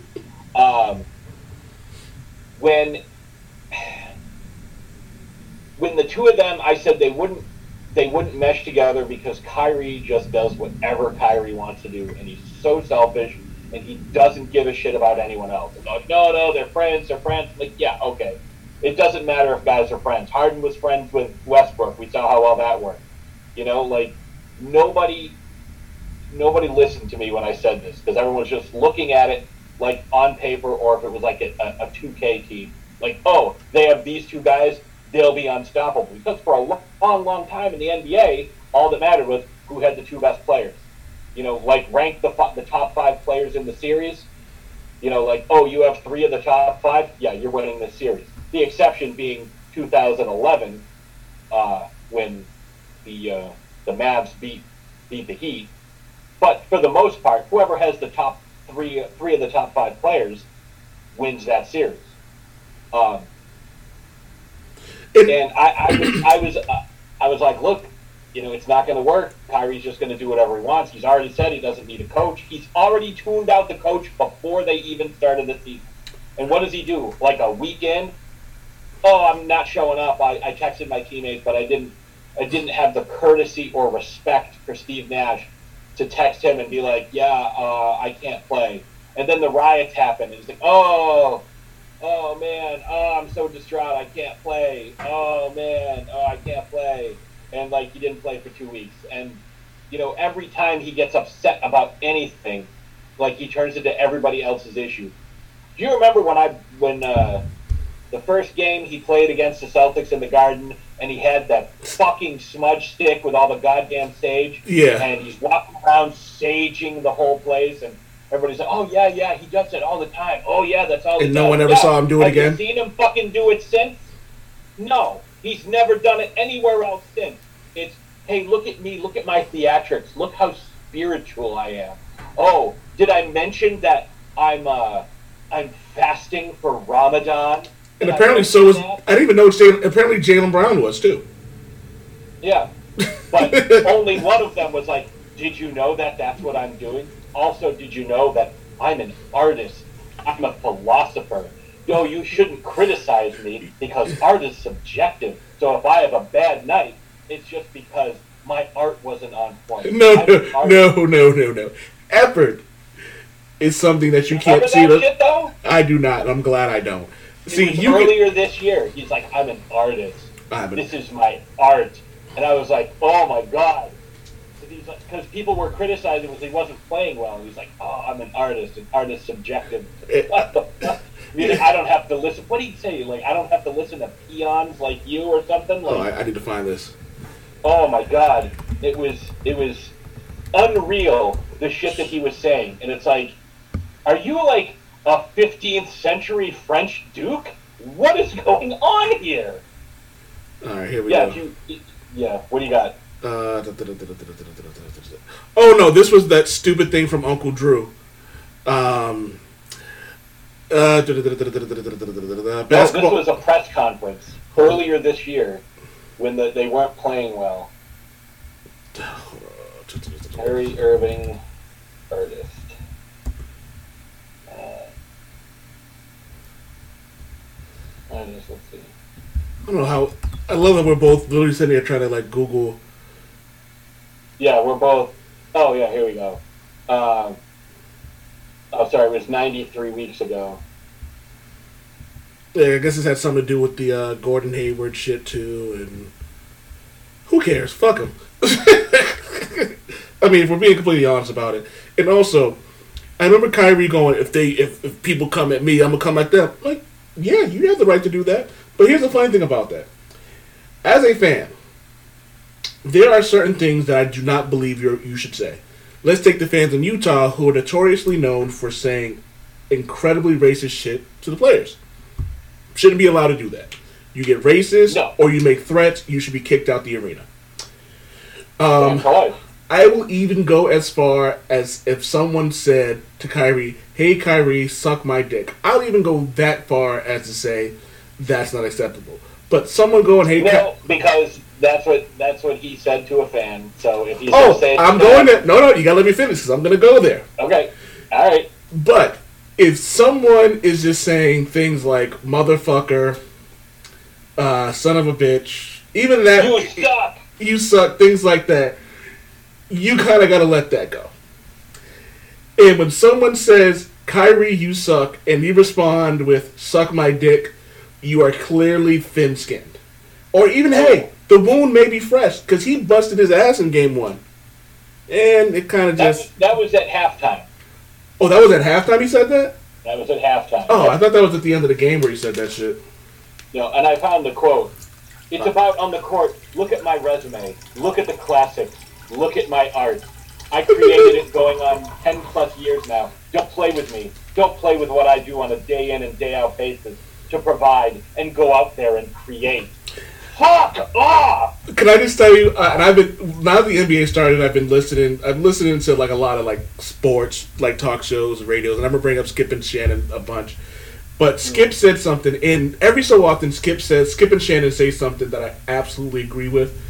F: Um, when when the two of them, I said they wouldn't they wouldn't mesh together because Kyrie just does whatever Kyrie wants to do, and he's so selfish, and he doesn't give a shit about anyone else. Like, no, no, they're friends, they're friends. Like, yeah, okay. It doesn't matter if guys are friends. Harden was friends with Westbrook. We saw how well that worked. You know, like nobody, nobody listened to me when I said this because everyone was just looking at it like on paper, or if it was like a, a, a 2K team. Like, oh, they have these two guys they'll be unstoppable. Because for a long, long time in the NBA, all that mattered was who had the two best players. You know, like rank the the top five players in the series. You know, like oh, you have three of the top five. Yeah, you're winning this series. The exception being 2011, uh, when the uh, the Mavs beat beat the Heat. But for the most part, whoever has the top three three of the top five players wins that series. Um, and I, I was, I was, uh, I was like, look, you know, it's not going to work. Kyrie's just going to do whatever he wants. He's already said he doesn't need a coach. He's already tuned out the coach before they even started the season. And what does he do? Like a weekend? Oh, I'm not showing up. I, I texted my teammates, but I didn't. I didn't have the courtesy or respect for Steve Nash to text him and be like, "Yeah, uh, I can't play." And then the riots happened, and he's like, "Oh, oh man, oh I'm so distraught, I can't play. Oh man, oh I can't play. And like he didn't play for two weeks. And you know, every time he gets upset about anything, like he turns into everybody else's issue. Do you remember when I when uh, the first game he played against the Celtics in the Garden, and he had that fucking smudge stick with all the goddamn sage?
A: Yeah.
F: And he's walking around saging the whole place, and everybody's like, "Oh yeah, yeah, he does it all the time. Oh yeah, that's all."
A: And no one ever saw him do it
F: Have
A: again?
F: You seen him fucking do it since? No, he's never done it anywhere else since. It's hey, look at me, look at my theatrics, look how spiritual I am. Oh, did I mention that I'm uh I'm fasting for Ramadan?
A: And
F: Did
A: apparently, so was
F: that?
A: I didn't even know. Jaylen, apparently, Jaylen Brown was too.
F: Yeah, but only one of them was like, "Did you know that that's what I'm doing?" Also, did you know that I'm an artist? I'm a philosopher. Yo, you shouldn't criticize me because art is subjective. So if I have a bad night, it's just because my art wasn't on point.
A: No, no, no, no, no, no. Effort is something that you can't see.
F: that shit though?
A: I do not. I'm glad I don't.
F: It
A: See, you. Can,
F: earlier this year. He's like, I'm an artist.
A: Ah, but-
F: This is my art. And I was like, oh my god. Because people were criticizing because he wasn't playing well. And he's like, oh, I'm an artist. and art is subjective.
A: Eh,
F: What the fuck? mean, I don't have to listen. What do you say? Like, I don't have to listen to peons like you or something. Like,
A: oh, I, I need to find this.
F: Oh my god, it was it was unreal the shit that he was saying, and it's like, are you like a 15th century French duke? What is going on here?
A: All right, here we
F: yeah,
A: go.
F: You, yeah, what do you got?
A: Uh, oh no, this was that stupid thing from Uncle Drew. Um, uh,
F: basketball. This was a press conference earlier this year when the, they weren't playing well. Kyrie Irving, artist. Uh, I just let's see.
A: I don't know how. I love that we're both literally sitting here trying to like Google.
F: Yeah, we're both. Oh yeah, here we go. Um, oh, sorry, it was 93 weeks ago.
A: Yeah, I guess this had something to do with the uh, Gordon Hayward shit too, and who cares? Fuck him. I mean, if we're being completely honest about it, and also, I remember Kyrie going, "If they, if, if people come at me, I'm gonna come at them." Like, yeah, you have the right to do that. But here's the funny thing about that: as a fan, there are certain things that I do not believe you you should say. Let's take the fans in Utah who are notoriously known for saying incredibly racist shit to the players. Shouldn't be allowed to do that. You get racist
F: No.
A: or you make threats, you should be kicked out the arena. Um. I will even go as far as if someone said to Kyrie, "Hey Kyrie, suck my dick." I'll even go that far as to say that's not acceptable. But someone going, "Hey, Ky-
F: No, because that's what that's what he said to a fan. So if he's
A: oh, I'm going there." No, no, you gotta let me finish because I'm gonna go there.
F: Okay, all right.
A: But if someone is just saying things like "motherfucker," uh, "son of a bitch," even that
F: You suck.
A: you suck, things like that, you kind of got to let that go. And when someone says, Kyrie, you suck, and you respond with, suck my dick, you are clearly thin skinned. Or even, hey, the wound may be fresh, because he busted his ass in game one. And it kind of
F: That was,
A: just.
F: that was at halftime.
A: Oh, that was at halftime he said that?
F: That was at halftime.
A: Oh, I thought that was at the end of the game where he said that shit.
F: No, and I found the quote. It's uh. about on the court. Look at my resume. Look at the classics. Look at my art. I created it going on 10 plus years now. Don't play with me. Don't play with what I do on a day in and day out basis to provide and go out there and create. Fuck off!
A: Can I just tell you? Uh, and I've been now the NBA started. I've been listening. I'm listening to like a lot of like sports, like talk shows, radios, and I'm gonna bring up Skip and Shannon a bunch. But Skip said something, and every so often Skip says Skip and Shannon say something that I absolutely agree with.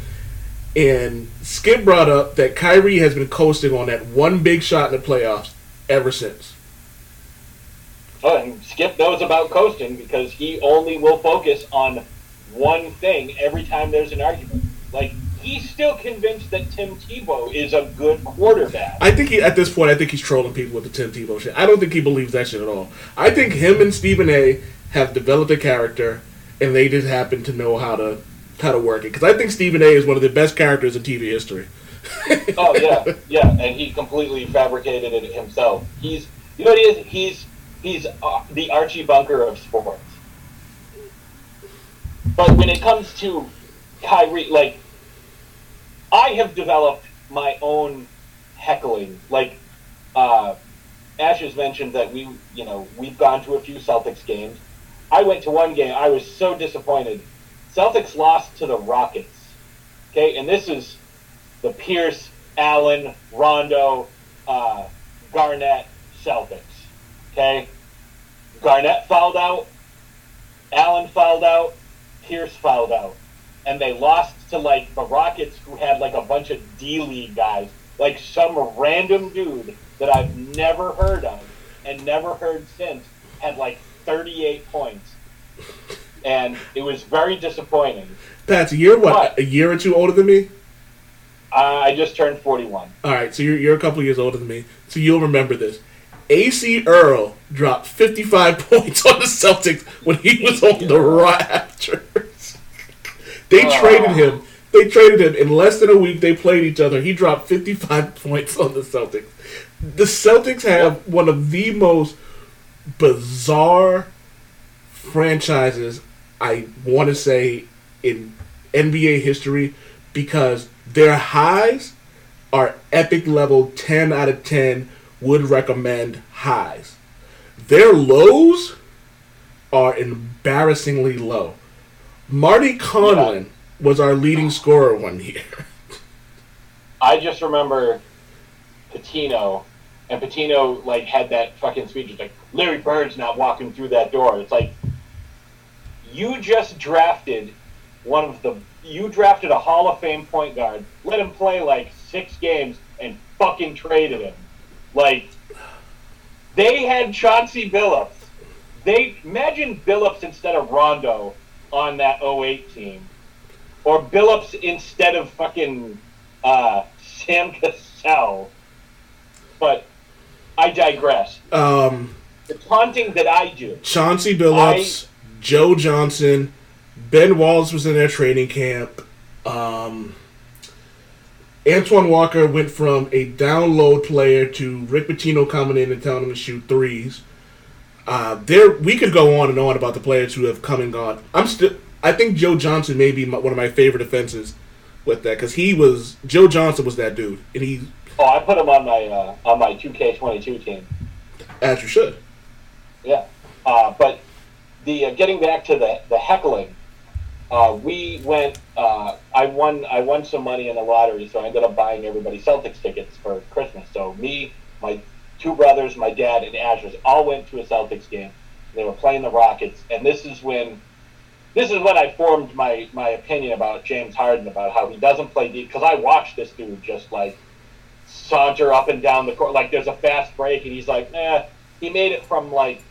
A: And Skip brought up that Kyrie has been coasting on that one big shot in the playoffs ever since.
F: Oh, and Skip knows about coasting because he only will focus on one thing every time there's an argument. Like, he's still convinced that Tim Tebow is a good quarterback.
A: I think he, at this point, I think he's trolling people with the Tim Tebow shit. I don't think he believes that shit at all. I think him and Stephen A. have developed a character, and they just happen to know how to how to work it. Because I think Stephen A. is one of the best characters in TV history.
F: oh yeah, yeah, and he completely fabricated it himself. He's, you know what he is? He's he's uh, the Archie Bunker of sports. But when it comes to Kyrie, like I have developed my own heckling. Like uh, Ash has mentioned that we, you know, we've gone to a few Celtics games. I went to one game. I was so disappointed. Celtics lost to the Rockets. Okay, and this is the Pierce, Allen, Rondo, uh, Garnett Celtics. Okay, Garnett fouled out, Allen fouled out, Pierce fouled out, and they lost to like the Rockets, who had like a bunch of D League guys, like some random dude that I've never heard of and never heard since had like 38 points, and it was very disappointing.
A: Pat's, you're what
F: What?
A: a year or two older than me.
F: I I just turned 41.
A: All right, so you're you're a couple years older than me, so you'll remember this. Acie Earl dropped 55 points on the Celtics when he was on the Raptors. They
F: Oh.
A: traded him. They traded him in less than a week. They played each other. He dropped 55 points on the Celtics. The Celtics have one of the most bizarre franchises I want to say in NBA history because their highs are epic level 10 out of 10 would recommend highs. Their lows are embarrassingly low. Marty Conlon was our leading scorer one year.
F: I just remember Pitino, and Pitino like had that fucking speech. It's like Larry Bird's not walking through that door. It's like you just drafted one of the you drafted a Hall of Fame point guard, let him play like six games, and fucking traded him. Like they had Chauncey Billups. They imagine Billups instead of Rondo on that 08 team, or Billups instead of fucking uh, Sam Cassell. But I digress.
A: Um,
F: The taunting that I do.
A: Chauncey Billups, Joe Johnson, Ben Wallace was in their training camp. Um, Antoine Walker went from a download player to Rick Pitino coming in and telling him to shoot threes. Uh, there, we could go on and on about the players who have come and gone. I'm still, I think Joe Johnson may be my, one of my favorite offenses with that because he was Joe Johnson was that dude, and he
F: Oh, I put him on my uh, on my 2K22 team.
A: as you should.
F: Yeah. Uh, but the uh, getting back to the the heckling, uh, we went. Uh, I won. I won some money in the lottery, so I ended up buying everybody Celtics tickets for Christmas. So me, my two brothers, my dad, and Ashes all went to a Celtics game. They were playing the Rockets, and this is when. This is when I formed my, my opinion about James Harden about how he doesn't play deep because I watched this dude just like saunter up and down the court like there's a fast break and he's like, eh. He made it from like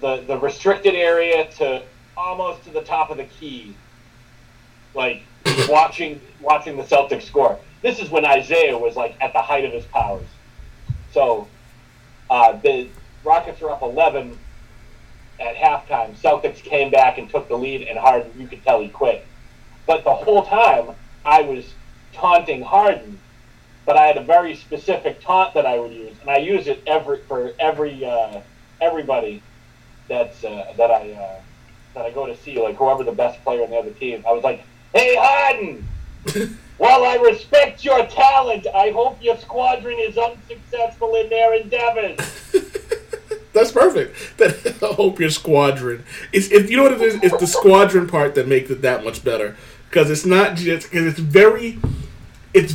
F: the the restricted area to almost to the top of the key, like watching watching the Celtics score. This is when Isaiah was like at the height of his powers. So uh, the Rockets are up 11 at halftime. Celtics came back and took the lead, and Harden, you could tell he quit. But the whole time, I was taunting Harden, but I had a very specific taunt that I would use, and I use it every for every uh, everybody that's uh, that I uh, that I go to see, like whoever the best player on the other team. I was like, "Hey Harden, while I respect your talent, I hope your squadron is unsuccessful in their endeavors."
A: That's perfect. That I hope your squadron. It's if you know what it is. It's the squadron part that makes it that much better because it's not just because it's very. It's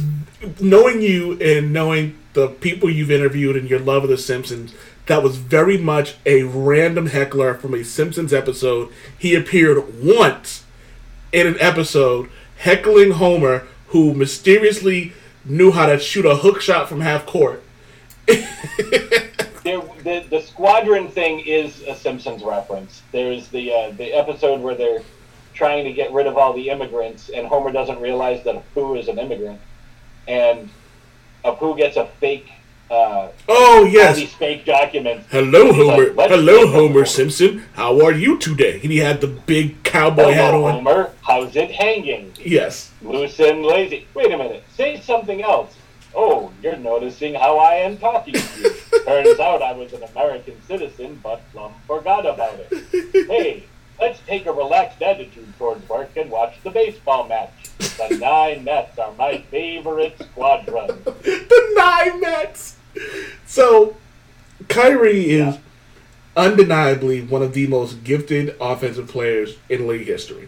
A: knowing you and knowing the people you've interviewed and your love of the Simpsons. That was very much a random heckler from a Simpsons episode. He appeared once in an episode heckling Homer, who mysteriously knew how to shoot a hook shot from half court.
F: there, the the squadron thing is a Simpsons reference. There's the uh, the episode where they're trying to get rid of all the immigrants, and Homer doesn't realize that Apu is an immigrant, and Apu gets a fake. Uh,
A: Oh yes.
F: these fake documents.
A: Hello,
F: He's like,
A: Homer. Hello, Homer
F: look."
A: Simpson. How are you today? And he had the big cowboy hat on.
F: Homer. How's it hanging?
A: Yes.
F: Loose and lazy. Wait a minute. Say something else. Oh, you're noticing how I am talking to you. Turns out I was an American citizen, but Plum forgot about it. Hey, let's take a relaxed attitude towards work and watch the baseball match. The nine Mets are my favorite squadron.
A: the nine Mets. So, Kyrie is undeniably one of the most gifted offensive players in league history.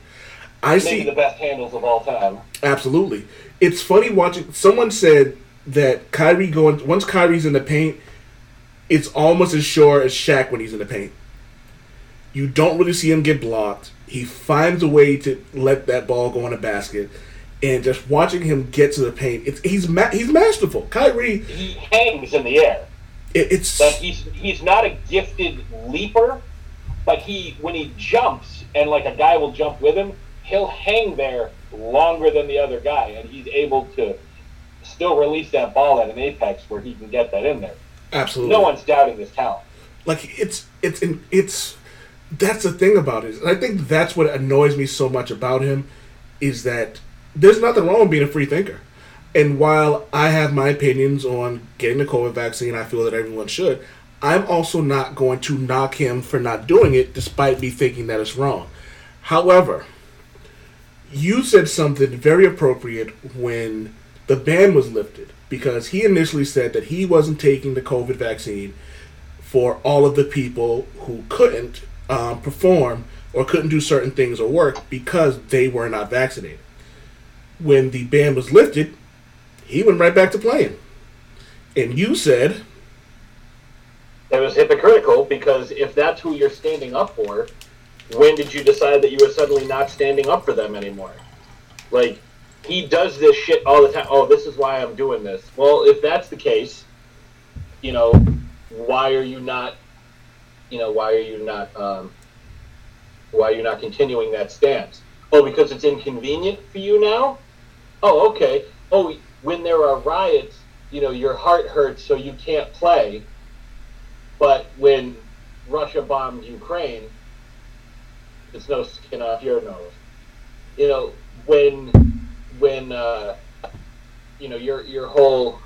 A: I
F: Maybe
A: see
F: the best handles of all time.
A: absolutely. It's funny watching. Someone said that Kyrie going once Kyrie's in the paint, it's almost as sure as Shaq when he's in the paint. You don't really see him get blocked. He finds a way to let that ball go in a basket, and just watching him get to the paint, it's he's ma- he's masterful. Kyrie,
F: He hangs in the air.
A: it, it's
F: Like he's he's not a gifted leaper, but he when he jumps and like a guy will jump with him, he'll hang there longer than the other guy, and he's able to still release that ball at an apex where he can get that in there.
A: absolutely
F: No one's doubting his talent.
A: like it's it's it's that's the thing about it and i think that's what annoys me so much about him is that there's nothing wrong with being a free thinker and while i have my opinions on getting the covid vaccine i feel that everyone should i'm also not going to knock him for not doing it despite me thinking that it's wrong however you said something very appropriate when the ban was lifted because he initially said that he wasn't taking the covid vaccine for all of the people who couldn't um, perform or couldn't do certain things or work because they were not vaccinated. When the ban was lifted, he went right back to playing. And you said,
F: It was hypocritical because if that's who you're standing up for, when did you decide that you were suddenly not standing up for them anymore? Like, he does this shit all the time. Oh, this is why I'm doing this. Well, if that's the case, you know, why are you not, you know, why are you not, um, why are you not continuing that stance? Oh, because it's inconvenient for you now? Oh, okay. Oh, when there are riots, you know, your heart hurts so you can't play. But when Russia bombed Ukraine, it's no skin off your nose. You know, when when uh, you know your your whole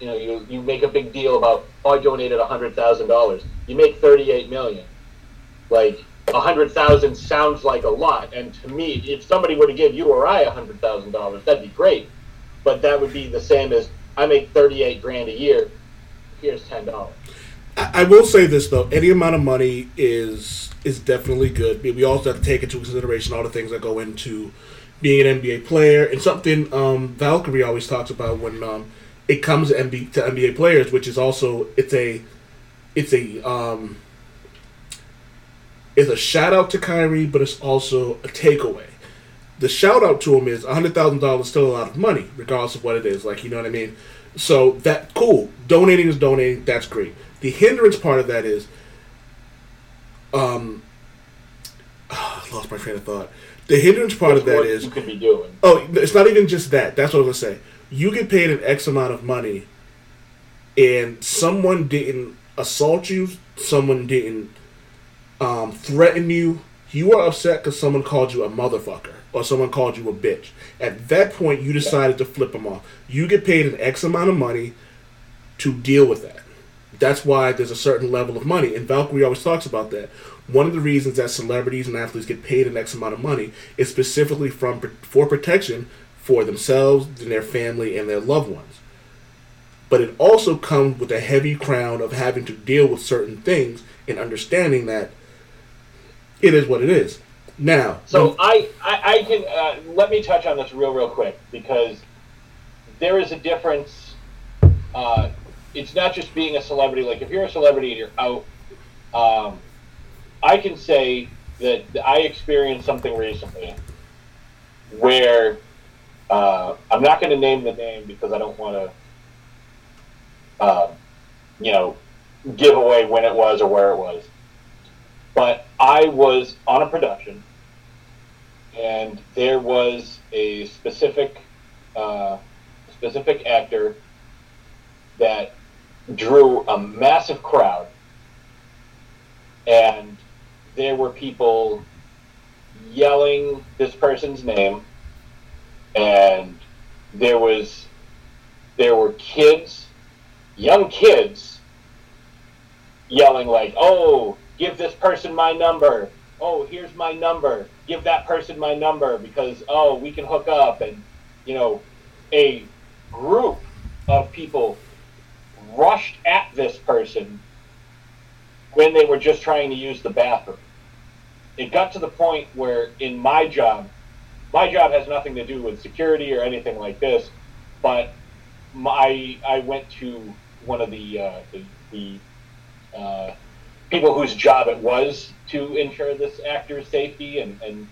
F: you know you, you make a big deal about oh, I donated a hundred thousand dollars. You make thirty eight million. Like hundred thousand sounds like a lot, and to me, if somebody were to give you or I a hundred thousand dollars, that'd be great. But that would be the same as I make thirty eight grand a year. Here's ten dollars.
A: I, I will say this though: any amount of money is is definitely good. We also have to take into consideration all the things that go into being an NBA player, and something um, Valkyrie always talks about when um, it comes to NBA, to NBA players, which is also it's a it's a um, it's a shout out to Kyrie, but it's also a takeaway. The shout out to him is hundred thousand dollars still a lot of money, regardless of what it is. Like you know what I mean. So that cool. Donating is donating. That's great. The hindrance part of that is, um, I lost my train of thought. The hindrance part of that is
F: what
A: is
F: you could be doing.
A: Oh, it's not even just that. That's what I was gonna say. You get paid an X amount of money, and someone didn't assault you, someone didn't um, threaten you. You are upset because someone called you a motherfucker or someone called you a bitch. At that point, you decided to flip them off. You get paid an X amount of money to deal with that. That's why there's a certain level of money, and Valkyrie always talks about that. One of the reasons that celebrities and athletes get paid an X amount of money is specifically from for protection for themselves and their family and their loved ones. But it also comes with a heavy crown of having to deal with certain things and understanding that it is what it is. Now,
F: So I, I, I can uh, let me touch on this real, real quick because there is a difference. Uh, it's not just being a celebrity. Like if you're a celebrity and you're out, um, I can say that I experienced something recently where uh, I'm not going to name the name because I don't want to, uh, you know, give away when it was or where it was. But I was on a production, and there was a specific uh, specific actor that drew a massive crowd, and there were people yelling this person's name, and there was there were kids, young kids, yelling like, "Oh, give this person my number. Oh, here's my number. Give that person my number because oh, we can hook up." And you know, a group of people rushed at this person when they were just trying to use the bathroom. It got to the point where in my job, my job has nothing to do with security or anything like this, but my I went to one of the uh, the, the uh, people whose job it was to ensure this actor's safety and, and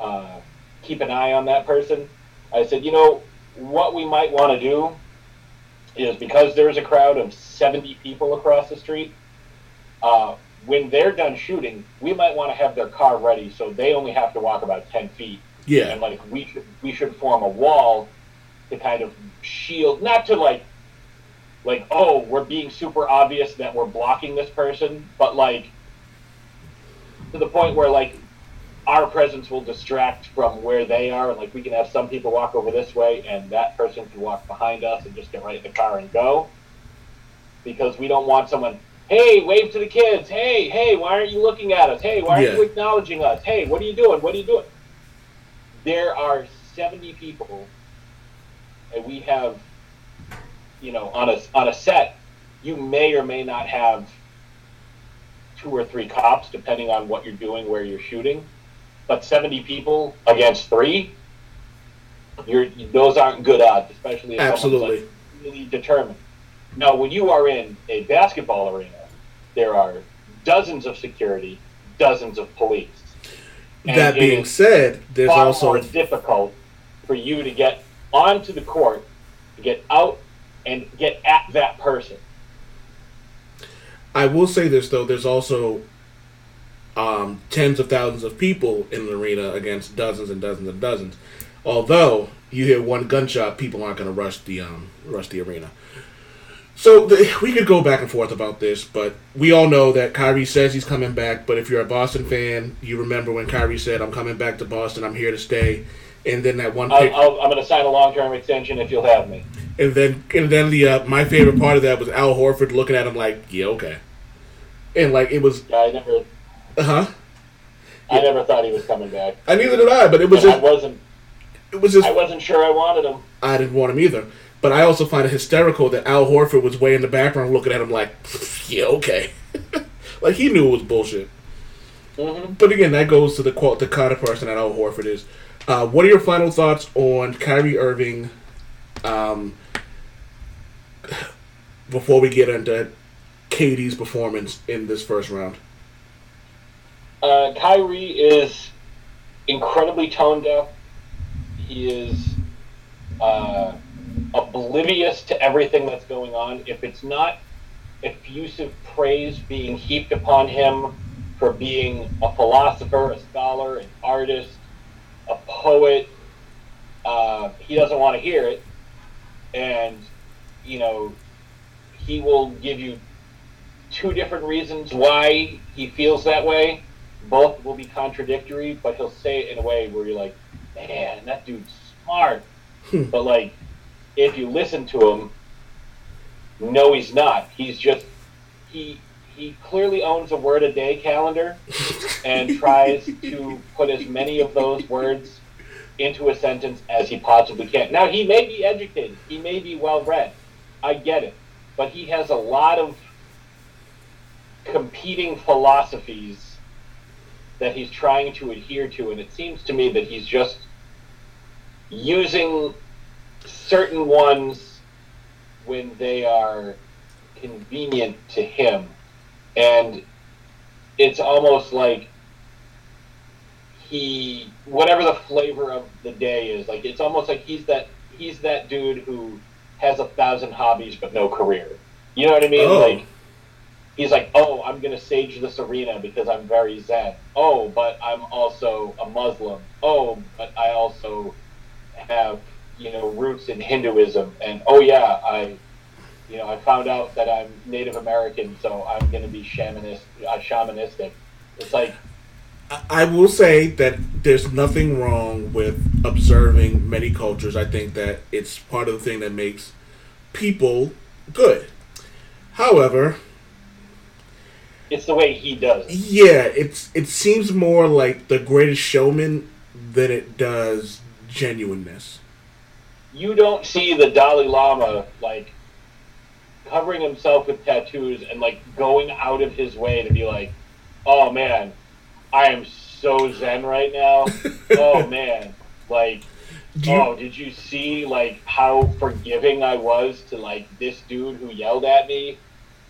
F: uh, keep an eye on that person. I said, you know, what we might want to do is because there's a crowd of 70 people across the street, uh, when they're done shooting, we might want to have their car ready so they only have to walk about 10 feet.
A: Yeah.
F: And like we should, we should form a wall to kind of shield, not to like, like, oh, we're being super obvious that we're blocking this person, but like to the point where like our presence will distract from where they are, and like we can have some people walk over this way, and that person can walk behind us and just get right in the car and go. Because we don't want someone, hey, wave to the kids, hey, hey, why aren't you looking at us? Hey, why aren't
A: Yeah.
F: you acknowledging us? Hey, what are you doing? What are you doing? There are seventy people, and we have, you know, on a on a set, you may or may not have two or three cops, depending on what you're doing, where you're shooting. But 70 people against three, you're those aren't good odds, especially if
A: Absolutely.
F: someone's like really determined. Now, when you are in a basketball arena, there are dozens of security, dozens of police. And
A: that being said, there's
F: far
A: also
F: more difficult for you to get onto the court, to get out and get at that person.
A: I will say this though: there's also um, tens of thousands of people in the arena against dozens and dozens and dozens. Although you hear one gunshot, people aren't going to rush the um, rush the arena. So the, we could go back and forth about this, but we all know that Kyrie says he's coming back. But if you're a Boston fan, you remember when Kyrie said, "I'm coming back to Boston. I'm here to stay." And then that one
F: I'll, I'll, I'm going to sign a long-term extension if you'll have me.
A: and then and then the uh, my favorite part of that was Al Horford looking at him like, "Yeah, okay," and like it was,
F: Yeah, I never,
A: uh huh.
F: I never thought he was coming back.
A: I neither did I, but it was
F: And I
A: just
F: wasn't,
A: it was just
F: I wasn't sure I wanted him.
A: I didn't want him either. But I also find it hysterical that Al Horford was way in the background looking at him like, yeah, okay. like he knew it was bullshit. But again, that goes to the qual- the kind of person that Al Horford is. Uh, what are your final thoughts on Kyrie Irving? Um, before we get into KD's performance in this first round.
F: Uh, Kyrie is incredibly tone deaf. He is uh, oblivious to everything that's going on. If it's not effusive praise being heaped upon him for being a philosopher, a scholar, an artist, a poet, uh, he doesn't want to hear it. And, you know, he will give you two different reasons why he feels that way. Both will be contradictory, but he'll say it in a way where you're like, man, that dude's smart. but like, if you listen to him, no, he's not. He's just he he clearly owns a word a day calendar and tries to put as many of those words into a sentence as he possibly can. Now he may be educated, he may be well read. I get it. But he has a lot of competing philosophies that he's trying to adhere to, and it seems to me that he's just using certain ones when they are convenient to him. And it's almost like he whatever the flavor of the day is, like it's almost like he's that he's that dude who has a thousand hobbies but no career. You know what I mean?
A: Oh.
F: Like he's like, oh, I'm gonna sage this arena because I'm very zen. Oh, but I'm also a Muslim. Oh, but I also have you know roots in Hinduism. And oh yeah, I you know I found out that I'm Native American, so I'm gonna be shamanist, uh, shamanistic. It's like
A: I will say that there's nothing wrong with observing many cultures. I think that it's part of the thing that makes people good. However,
F: it's the way he does. it.
A: yeah, it's it seems more like the greatest showman than it does genuineness.
F: you don't see the Dalai Lama like covering himself with tattoos and like going out of his way to be like, oh man, I am so zen right now. oh man, like,
A: you,
F: oh, did you see like how forgiving I was to like this dude who yelled at me?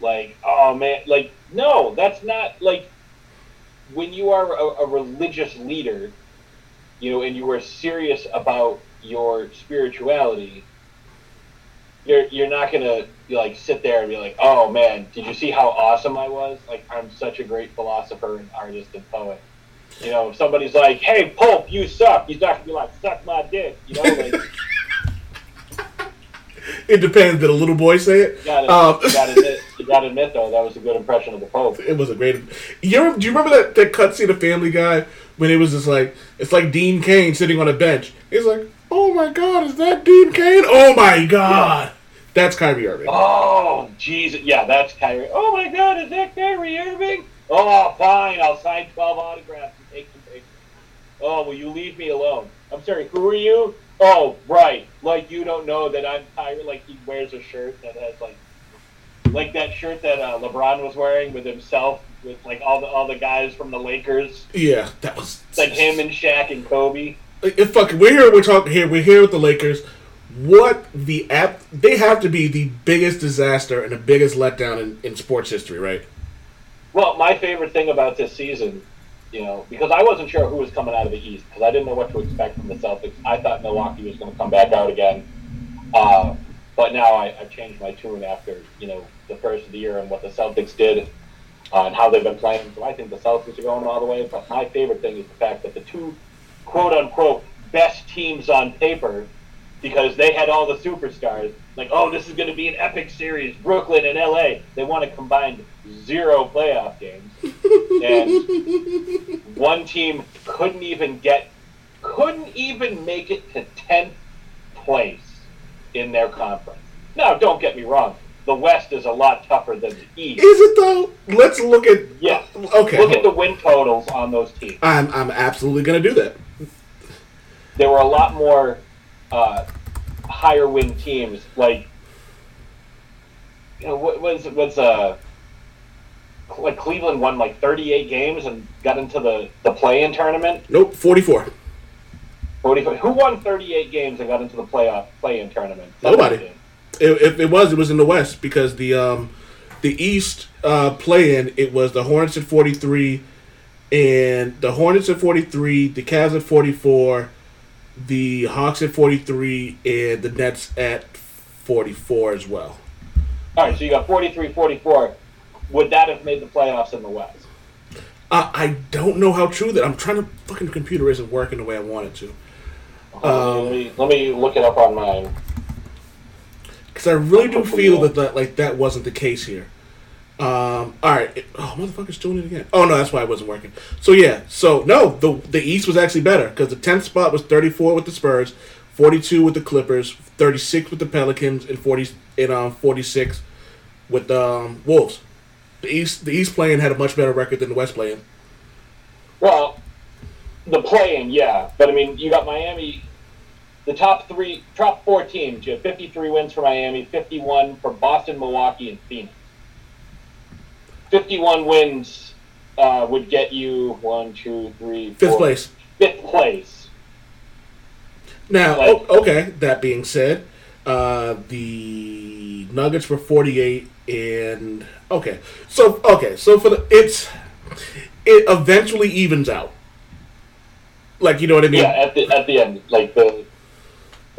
F: Like, oh man, like no, that's not like when you are a, a religious leader, you know, and you are serious about your spirituality, you're you're not gonna like sit there and be like, oh man, did you see how awesome I was? Like I'm such a great philosopher and artist and poet. You know, if somebody's like, hey Pope, you suck, he's not gonna be like, suck my dick. You know, like
A: it depends. Did a little boy say it?
F: you gotta,
A: Um,
F: you gotta admit, you gotta admit though, that was a good impression of the Pope.
A: it was a great. You ever, do you remember that that cutscene of Family Guy when it was just like it's like Dean Cain sitting on a bench. He's like, "Oh my God, is that Dean Cain? Oh my God, that's Kyrie Irving."
F: Oh, Jesus. Yeah, that's Kyrie. Oh, my God, is that Kyrie Irving? Oh, fine. I'll sign 12 autographs and take some pictures. Oh, will you leave me alone? I'm sorry, who are you? Oh, right. Like, you don't know that I'm Kyrie. Like, he wears a shirt that has, like, like that shirt that uh, LeBron was wearing with himself, with, like, all the all the guys from the Lakers.
A: Yeah, that was
F: like him and Shaq and Kobe.
A: If fucking we're here, we're talking here. We're here with the Lakers. What the app? They have to be the biggest disaster and the biggest letdown in, in sports history, right?
F: Well, my favorite thing about this season, you know, because I wasn't sure who was coming out of the East because I didn't know what to expect from the Celtics. I thought Milwaukee was going to come back out again, uh, but now I, I've changed my tune after you know the first of the year and what the Celtics did uh, and how they've been playing. So I think the Celtics are going all the way. But my favorite thing is the fact that the two quote unquote best teams on paper because they had all the superstars. Like, oh, this is going to be an epic series. Brooklyn and LA. They want to combine zero playoff games, and one team couldn't even get, couldn't even make it to tenth place in their conference. Now, don't get me wrong. The West is a lot tougher than the East.
A: Is it though? Let's look at.
F: Yes.
A: Okay.
F: Look at the win totals on those teams.
A: I'm I'm absolutely gonna do that.
F: there were a lot more uh, higher win teams like you know what was what's uh like Cleveland won like 38 games and got into the the play-in tournament.
A: Nope, 44.
F: 45. Who won 38 games and got into the playoff play-in tournament?
A: Nobody. If it, it was, it was in the West because the um, the East uh, play-in it was the Hornets at 43, and the Hornets at 43, the Cavs at 44, the Hawks at 43, and the Nets at 44 as well.
F: All right, so you got 43, 44. Would that have made the playoffs in the West?
A: Uh, I don't know how true that. I'm trying to fucking computer isn't working the way I want it to. Um,
F: let, me, let me look it up on mine.
A: Because I really do feel that, that like that wasn't the case here. Um, all right. It- oh, motherfucker's doing it again. Oh no, that's why it wasn't working. So yeah. So no, the the East was actually better because the tenth spot was thirty four with the Spurs, forty two with the Clippers, thirty six with the Pelicans, and forty and um forty six with the um, Wolves. The East the East playing had a much better record than the West playing.
F: Well, the play-in, yeah, but I mean, you got Miami. The top three, top four teams. You have 53 wins for Miami, 51 for Boston, Milwaukee, and Phoenix. 51 wins uh, would get you one, two, three,
A: Fifth
F: four-
A: place.
F: Fifth place.
A: Now,
F: Like-
A: okay. That being said, uh, the Nuggets were forty-eight, and okay. So okay, so for the it's it eventually evens out. Like you know what I mean?
F: Yeah, at the at the end, like the.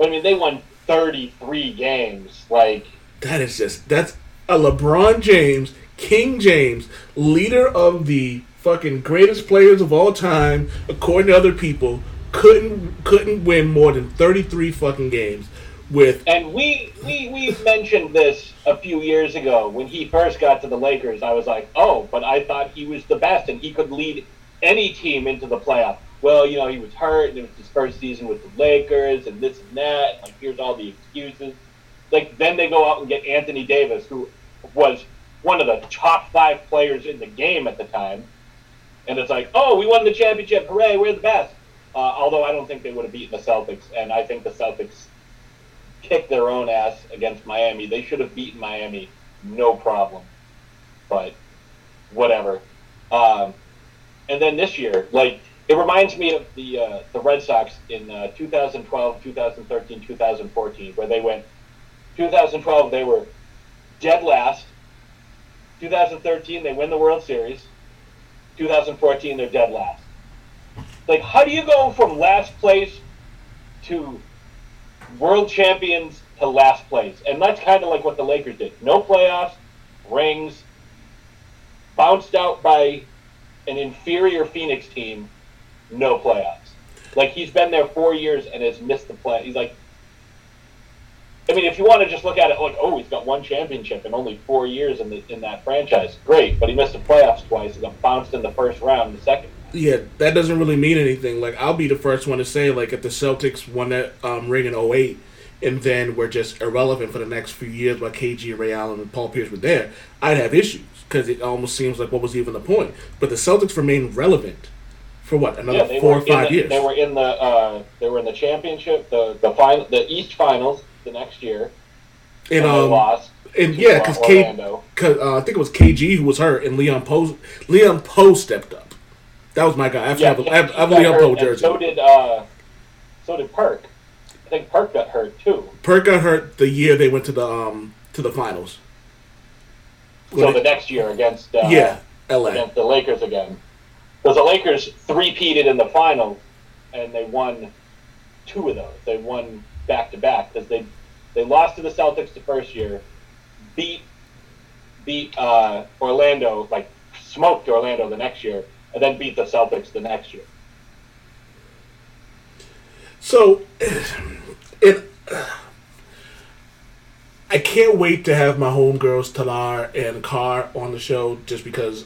F: I mean, they won 33 games. Like,
A: That is just that's a LeBron James, King James, leader of the fucking greatest players of all time, according to other people, couldn't couldn't win more than thirty-three fucking games with
F: And we, we we mentioned this a few years ago when he first got to the Lakers. I was like, oh, but I thought he was the best and he could lead any team into the playoff. Well, you know, he was hurt and it was his first season with the Lakers and this and that. Like, here's all the excuses. Like, then they go out and get Anthony Davis, who was one of the top five players in the game at the time. And it's like, oh, we won the championship. Hooray, we're the best. Uh, although I don't think they would have beaten the Celtics. And I think the Celtics kicked their own ass against Miami. They should have beaten Miami, no problem. But whatever. Um, and then this year, like it reminds me of the uh, the Red Sox in uh, 2012, 2013, 2014, where they went. 2012 they were dead last. 2013 they win the World Series. 2014 they're dead last. Like, how do you go from last place to world champions to last place. And that's kind of like what the Lakers did. No playoffs, rings, bounced out by an inferior Phoenix team, no playoffs. Like he's been there four years and has missed the play. He's like, I mean, if you want to just look at it like, oh, he's got one championship in only four years in the in that franchise, great. But he missed the playoffs twice. He got bounced in the first round, the second.
A: Yeah, that doesn't really mean anything. Like I'll be the first one to say, like if the Celtics won that um, ring in 08 and then were just irrelevant for the next few years while KG, Ray Allen, and Paul Pierce were there, I'd have issues because it almost seems like what was even the point. But the Celtics remain relevant for what another
F: Yeah,
A: four or five
F: the,
A: years.
F: They were in the uh, they were in the championship, the the final, the East Finals the next year,
A: and
F: and they
A: um,
F: lost.
A: and yeah, because K, cause, uh, I think it was KG who was hurt, and Leon Powe, Leon Powe stepped up. That was my guy. I have,
F: Yeah,
A: have, have, have a Leon
F: Powe
A: jersey.
F: So did uh, so did Perk. I think Perk got hurt too.
A: Perk got hurt the year they went to the um to the finals.
F: So
A: When
F: the
A: it-
F: next year against uh,
A: yeah, LA.
F: against the Lakers again. Because the Lakers three-peated in the finals, and they won two of those. They won back to back because they they lost to the Celtics the first year, beat beat uh, Orlando like smoked Orlando the next year, and then beat the Celtics the next year.
A: So, it. I can't wait to have my homegirls Talar and Carr on the show just because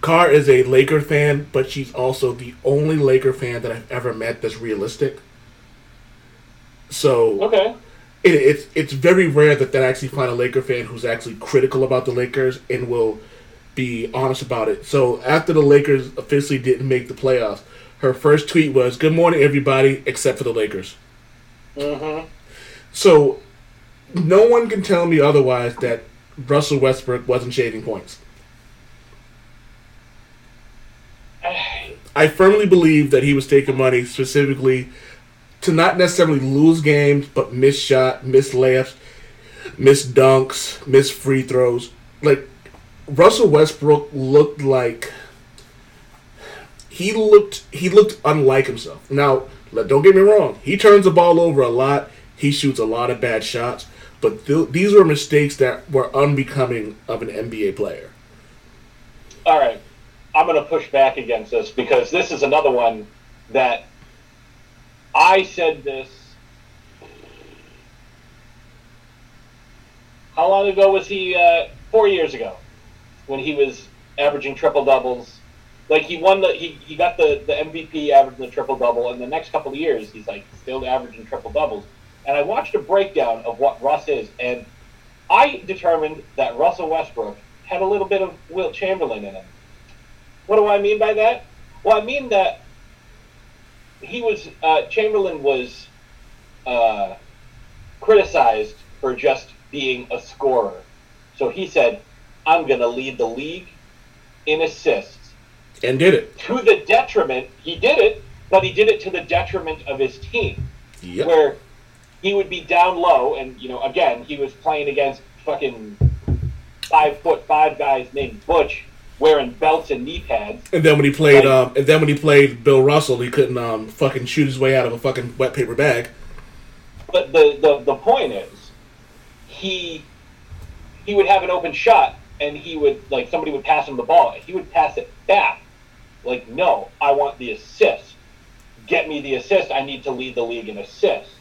A: Carr is a Laker fan, but she's also the only Laker fan that I've ever met that's realistic. So
F: Okay.
A: it, it's it's very rare that that I actually find a Laker fan who's actually critical about the Lakers and will be honest about it. So after the Lakers officially didn't make the playoffs, her first tweet was, "Good morning, everybody, except for the Lakers."
F: Mm-hmm.
A: So, no one can tell me otherwise that Russell Westbrook wasn't shaving points. I firmly believe that he was taking money specifically to not necessarily lose games, but miss shot, miss layups, miss dunks, miss free throws. Like Russell Westbrook looked like he looked he looked unlike himself. Now, don't get me wrong, he turns the ball over a lot. He shoots a lot of bad shots, but th- these were mistakes that were unbecoming of an NBA player.
F: all right, I'm going to push back against this because this is another one that I said this. How long ago was he? Uh, four years ago, when he was averaging triple doubles. Like he won the he, he got the, the MVP averaging the triple double, and the next couple of years he's like still averaging triple doubles. And I watched a breakdown of what Russ is, and I determined that Russell Westbrook had a little bit of Wilt Chamberlain in him. What do I mean by that? Well, I mean that he was uh, Chamberlain was uh, criticized for just being a scorer. So he said, "I'm going to lead the league in assists."
A: And did it.
F: To the detriment, he did it, but he did it to the detriment of his team
A: Yep.
F: where he would be down low, and you know, again, he was playing against fucking five foot five guys named Butch wearing belts and knee pads.
A: And then when he played,
F: Right.
A: um, and then when he played Bill Russell, he couldn't um, fucking shoot his way out of a fucking wet paper bag.
F: But the, the the point is, he he would have an open shot, and he would like somebody would pass him the ball, and he would pass it back. Like, no, I want the assist. Get me the assist. I need to lead the league in assists.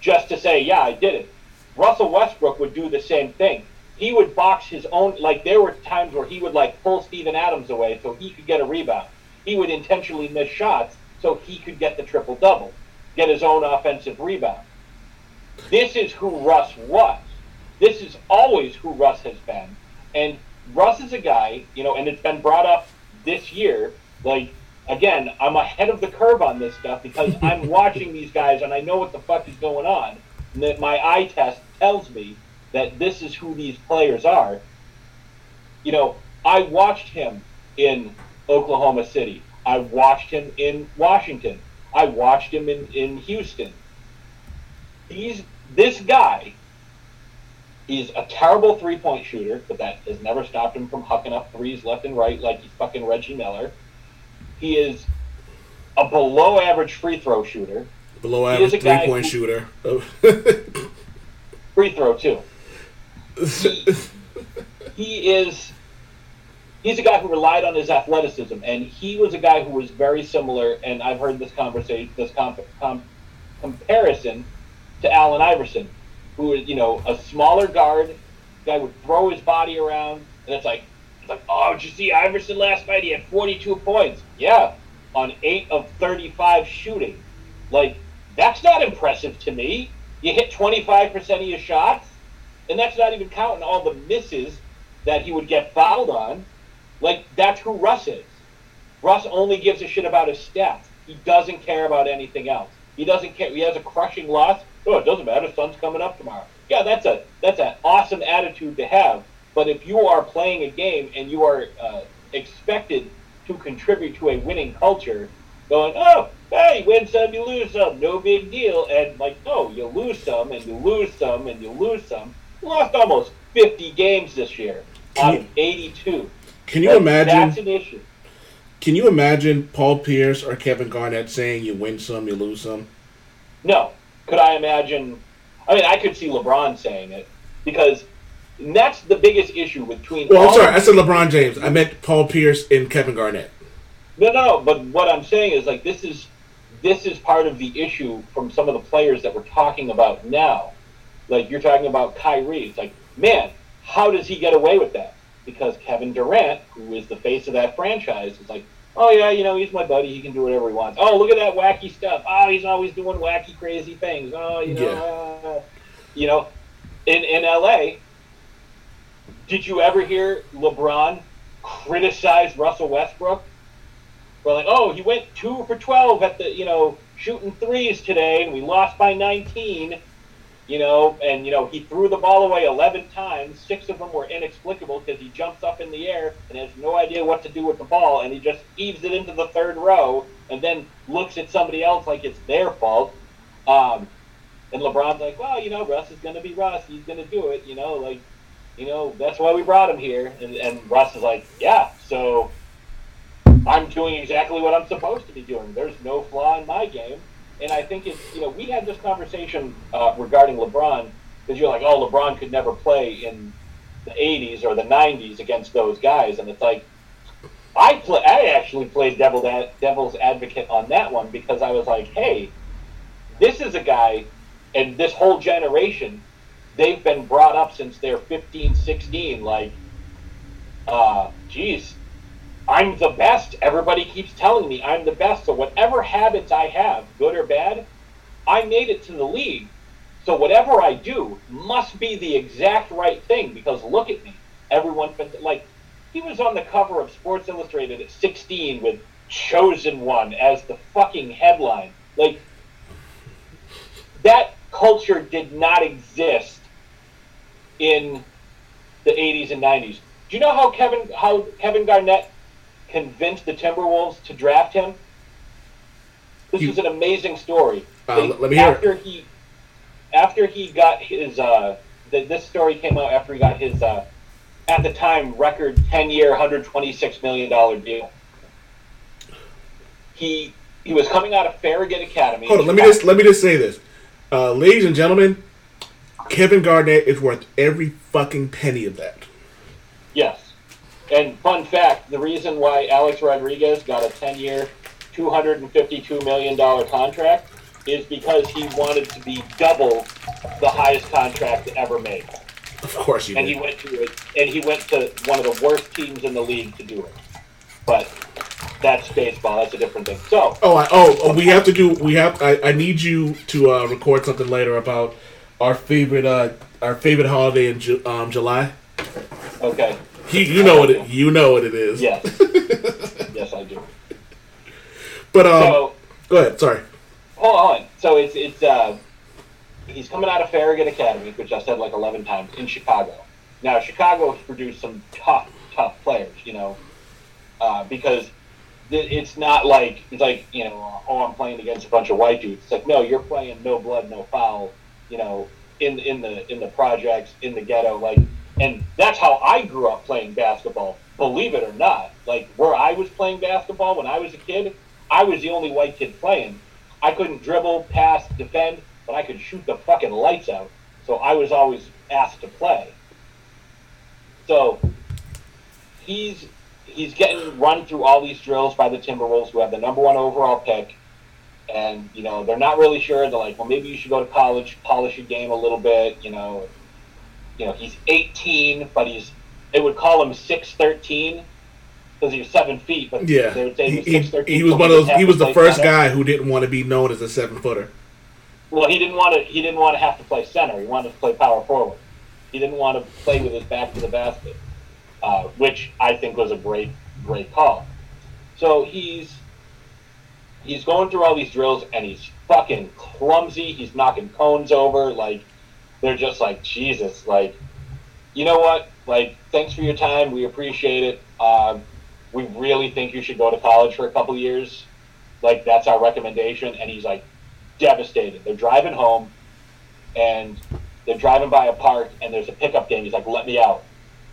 F: Just to say, yeah, I did it. Russell Westbrook would do the same thing. He would box his own. Like there were times where he would like pull Steven Adams away so he could get a rebound. He would intentionally miss shots so he could get the triple double, get his own offensive rebound. This is who Russ was. This is always who Russ has been. And Russ is a guy, you know, and it's been brought up this year. Like, again, I'm ahead of the curve on this stuff because I'm watching these guys and I know what the fuck is going on. And that my eye test tells me that this is who these players are. You know, I watched him in Oklahoma City. I watched him in Washington. I watched him in, in Houston. He's this guy He's a terrible three point shooter, but that has never stopped him from hucking up threes left and right like he's fucking Reggie Miller. He is a below average free throw shooter.
A: Below average three point
F: who-
A: shooter.
F: Free throw, too. He, is. He's a guy who relied on his athleticism, and he was a guy who was very similar. And I've heard this conversation, this comp, com, comparison to Allen Iverson, who is, you know, a smaller guard. Guy would throw his body around, and it's like, it's like, oh, did you see Iverson last night? He had 42 points. Yeah, on eight of 35 shooting. Like, that's not impressive to me. You hit 25% of your shots, and that's not even counting all the misses that he would get fouled on. Like, that's who Russ is. Russ only gives a shit about his stats. He doesn't care about anything else. He doesn't care. He has a crushing loss. Oh, it doesn't matter. Sun's coming up tomorrow. Yeah, that's a that's an awesome attitude to have. But if you are playing a game and you are uh, expected to contribute to a winning culture, going, oh, hey, win some, you lose some, no big deal. And like, no, you lose some, and you lose some, and you lose some. Lost almost 50 games this year out of 82.
A: Can you
F: Like,
A: imagine?
F: That's an issue.
A: Can you imagine Paul Pierce or Kevin Garnett saying you win some, you lose some?
F: No. Could I imagine? I mean, I could see LeBron saying it because that's the biggest issue between.
A: Well, I'm sorry, I said LeBron James. I meant Paul Pierce and Kevin Garnett.
F: No, no. But what I'm saying is like this is this is part of the issue from some of the players that we're talking about now. Like you're talking about Kyrie. It's like, man, how does he get away with that? Because Kevin Durant, who is the face of that franchise, is like, oh yeah, you know, he's my buddy. He can do whatever he wants. Oh, look at that wacky stuff. Oh, he's always doing wacky, crazy things. Oh, you know, uh, you know, in in LA. Did you ever hear LeBron criticize Russell Westbrook? We're like, oh, he went two for twelve at the, you know, shooting threes today, and we lost by nineteen. You know, and you know he threw the ball away 11 times. Six of them were inexplicable because he jumps up in the air and has no idea what to do with the ball, and he just heaves it into the third row, and then looks at somebody else like it's their fault. Um, and LeBron's like, well, you know, Russ is going to be Russ. He's going to do it. You know, like, you know, that's why we brought him here. And, and Russ is like, yeah, so I'm doing exactly what I'm supposed to be doing. There's no flaw in my game. And I think it's, you know, we had this conversation uh, regarding LeBron because you're like, oh, LeBron could never play in the 80s or the 90s against those guys. And it's like, I play, I actually played devil, devil's advocate on that one because I was like, hey, this is a guy and this whole generation, they've been brought up since they're 15, 16. Like, uh, geez, I'm the best. Everybody keeps telling me I'm the best. So whatever habits I have, good or bad, I made it to the league. So whatever I do must be the exact right thing because look at me. Everyone's like, he was on the cover of Sports Illustrated at 16 with "Chosen One" as the fucking headline. Like that culture did not exist in the 80s and 90s. Do you know how Kevin how Kevin Garnett convinced the Timberwolves to draft him? This
A: You-
F: is an amazing story.
A: Uh,
F: They-
A: let me hear
F: after he after he got his uh, the, this story came out after he got his uh, at the time record 10 year 126 million dollar deal. He he was coming out of Farragut Academy.
A: Hold on, let me just let me just say this, uh, ladies and gentlemen. Kevin Garnett is worth every fucking penny of that.
F: Yes. And fun fact, the reason why Alex Rodriguez got a 10-year, $252 million contract is because he wanted to be double the highest contract ever made.
A: Of course you
F: And
A: did.
F: he went to it, and he went to one of the worst teams in the league to do it. But that's baseball. That's a different thing. So,
A: Oh, I, oh, oh, we have to do. We have. I, I need you to uh, record something later about our favorite. Uh, our favorite holiday in Ju- um, July.
F: okay.
A: You, you know what it. You know what it is.
F: Yes. yes, I do.
A: But um,
F: So,
A: go ahead. Sorry.
F: hold on. So it's it's uh, he's coming out of Farragut Academy, which I said like eleven times in Chicago. Now Chicago has produced some tough, tough players, you know, uh, because th- it's not like it's like you know, oh, I'm playing against a bunch of white dudes. It's like no, you're playing no blood, no foul, you know, in in the in the projects, in the ghetto, like, and that's how I grew up playing basketball. Believe it or not, like where I was playing basketball when I was a kid, I was the only white kid playing. I couldn't dribble, pass, defend, but I could shoot the fucking lights out. So I was always asked to play. So he's he's getting run through all these drills by the Timberwolves, who have the number one overall pick, and you know they're not really sure. They're like, well, maybe you should go to college, polish your game a little bit. You know, you know he's 18, but he's they would call him 6'13 because he was seven feet. But
A: Yeah,
F: they would say
A: he,
F: he was
A: he,
F: 6'13.
A: he was one of those. He was the first
F: center.
A: guy who didn't want to be known as a seven footer.
F: Well, he didn't want to. He didn't want to have to play center. He wanted to play power forward. He didn't want to play with his back to the basket, uh, which I think was a great, great call. So he's he's going through all these drills and he's fucking clumsy. He's knocking cones over. Like they're just like Jesus. Like you know what? Like thanks for your time. We appreciate it. Um, we really think you should go to college for a couple years. Like that's our recommendation. And he's like devastated. They're driving home, and they're driving by a park, and there's a pickup game. He's like, "Let me out,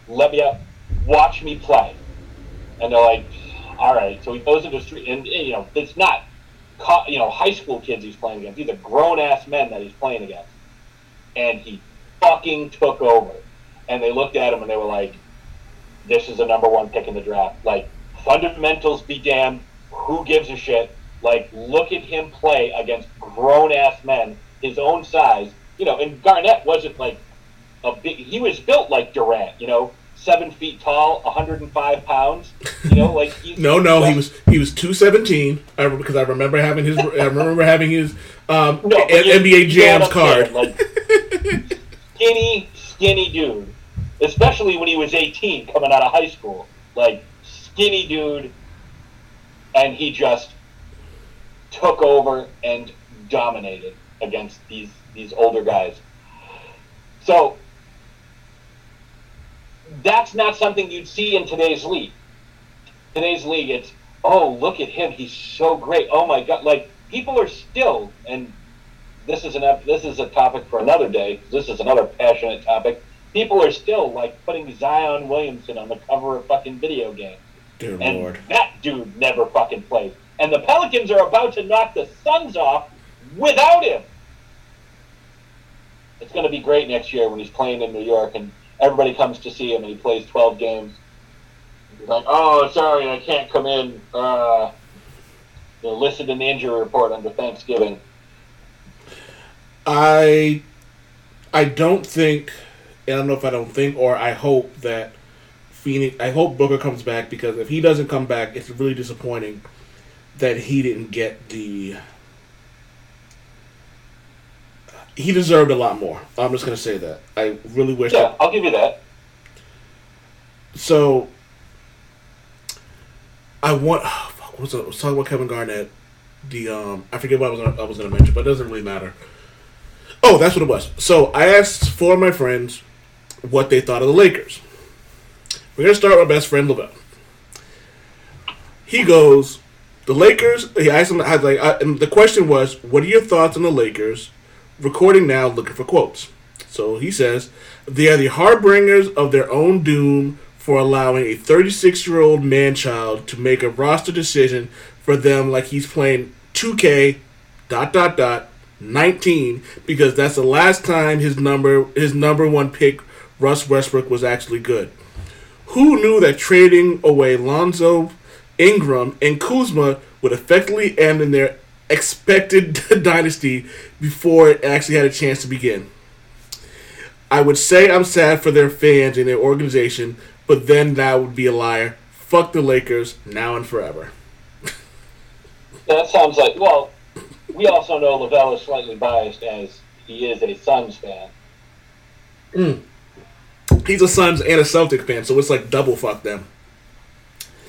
F: let me out, watch me play." And they're like, "All right." So he goes into the street, and, and, you know, it's not, you know, high school kids he's playing against. These are grown ass men that he's playing against, and he fucking took over. And they looked at him, and they were like, "This is the number one pick in the draft." Like fundamentals be damned. Who gives a shit? Like, look at him play against grown ass men his own size. You know, and Garnett wasn't like a big. He was built like Durant. You know, seven feet tall, 105 pounds. You know, like
A: No, no, he was he was two seventeen. I because I remember having his. I remember having his um,
F: No, but
A: N-
F: you-
A: NBA Jams card.
F: Like, skinny, skinny dude. Especially when he was 18, coming out of high school. Like, skinny dude. And he just took over and dominated against these, these older guys. So that's not something you'd see in today's league. Today's league, it's oh look at him, he's so great. Oh my god, like people are still, and this is an ep- this is a topic for another day. This is another passionate topic. People are still like putting Zion Williamson on the cover of fucking video games,
A: Dear
F: and
A: Lord.
F: that dude never fucking played. And the Pelicans are about to knock the Suns off without him. It's going to be great next year when he's playing in New York and everybody comes to see him and he plays 12 games. He's like, oh, sorry, I can't come in. Uh, they're listed in the injury report under Thanksgiving.
A: I I don't think and I don't know if I don't think or I hope that Phoenix I hope Booker comes back because if he doesn't come back it's really disappointing that he didn't get the he deserved a lot more. I'm just gonna say that. I really wish
F: Yeah,
A: that
F: I'll give you that.
A: so I want oh, fuck, what was? I was talking about Kevin Garnett. The um I forget what I was gonna, I was gonna mention, but it doesn't really matter. Oh, that's what it was. So I asked four of my friends what they thought of the Lakers. We're gonna start with my best friend Lavelle. He goes, the Lakers. He asked him, I like, I, and the question was, "What are your thoughts on the Lakers?" Recording now, looking for quotes. So he says, "They are the harbingers of their own doom for allowing a 36-year-old man-child to make a roster decision for them, like he's playing 2K, dot dot dot, 19, because that's the last time his number, his number one pick, Russ Westbrook, was actually good." Who knew that trading away Lonzo, Ingram, and Kuzma would effectively end in their expected dynasty before it actually had a chance to begin? I would say I'm sad for their fans and their organization, but then that would be a liar. Fuck the Lakers now and forever.
F: That sounds like, well, we also know Lavelle is slightly biased as he is a Suns fan.
A: He's a Suns and a Celtic fan, so it's like double fuck them.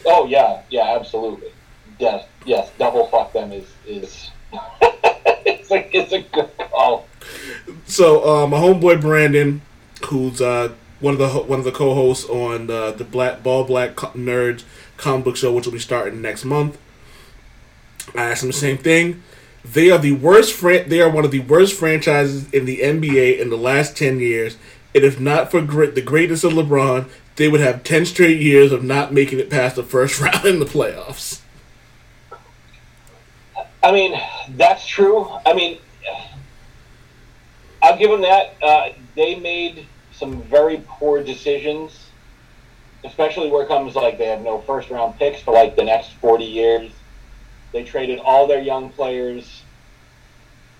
F: Oh, yeah, yeah, absolutely. Yes, yes, double fuck them is, is it's, a, it's a good call.
A: So uh, my homeboy Brandon, who's uh, one of the one of the co-hosts on uh, the Black Ball Black Nerds comic book show, which will be starting next month. I asked him the same thing. They are the worst. Fran- they are one of the worst franchises in the NBA in the last ten years. And if not for the greatness of LeBron, they would have ten straight years of not making it past the first round in the playoffs.
F: I mean, that's true. I mean, I'll give them that. Uh, they made some very poor decisions, especially where it comes like they have no first round picks for like the next 40 years. They traded all their young players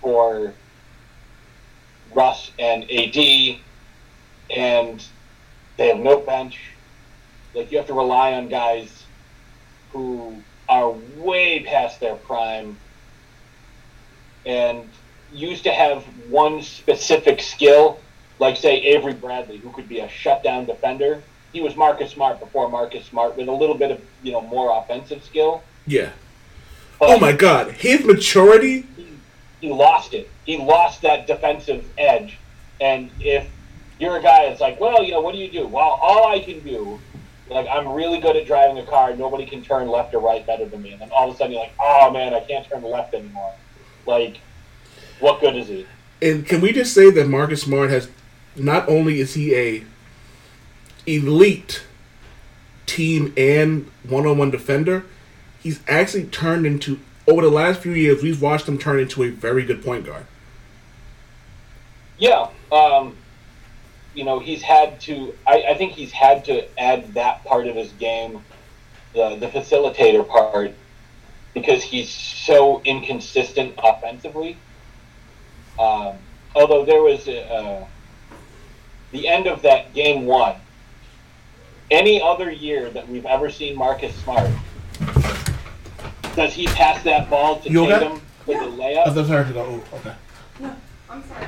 F: for Russ and AD, and they have no bench. Like, you have to rely on guys who are way past their prime and used to have one specific skill, like say Avery Bradley, who could be a shutdown defender. He was Marcus Smart before Marcus Smart with a little bit of you know more offensive skill.
A: Yeah.
F: But
A: Oh my God, his maturity.
F: He, he lost it. He lost that defensive edge. And if you're a guy that's like, well, you know, what do you do? Well, all I can do, like, I'm really good at driving a car. Nobody can turn left or right better than me. And then all of a sudden you're like, oh man, I can't turn left anymore. Like, what good is he?
A: And can we just say that Marcus Smart has not only is he a elite team and one-on-one defender, he's actually turned into over the last few years we've watched him turn into a very good point guard.
F: Yeah, um, you know, he's had to. I, I think he's had to add that part of his game, the the facilitator part, because he's so inconsistent offensively. Um, although there was a, uh, the end of that game one. Any other year that we've ever seen Marcus Smart, does he pass that ball to
A: You okay?
F: Tatum for the layup?
A: thought sorry to go. Oh, okay.
G: No, I'm sorry.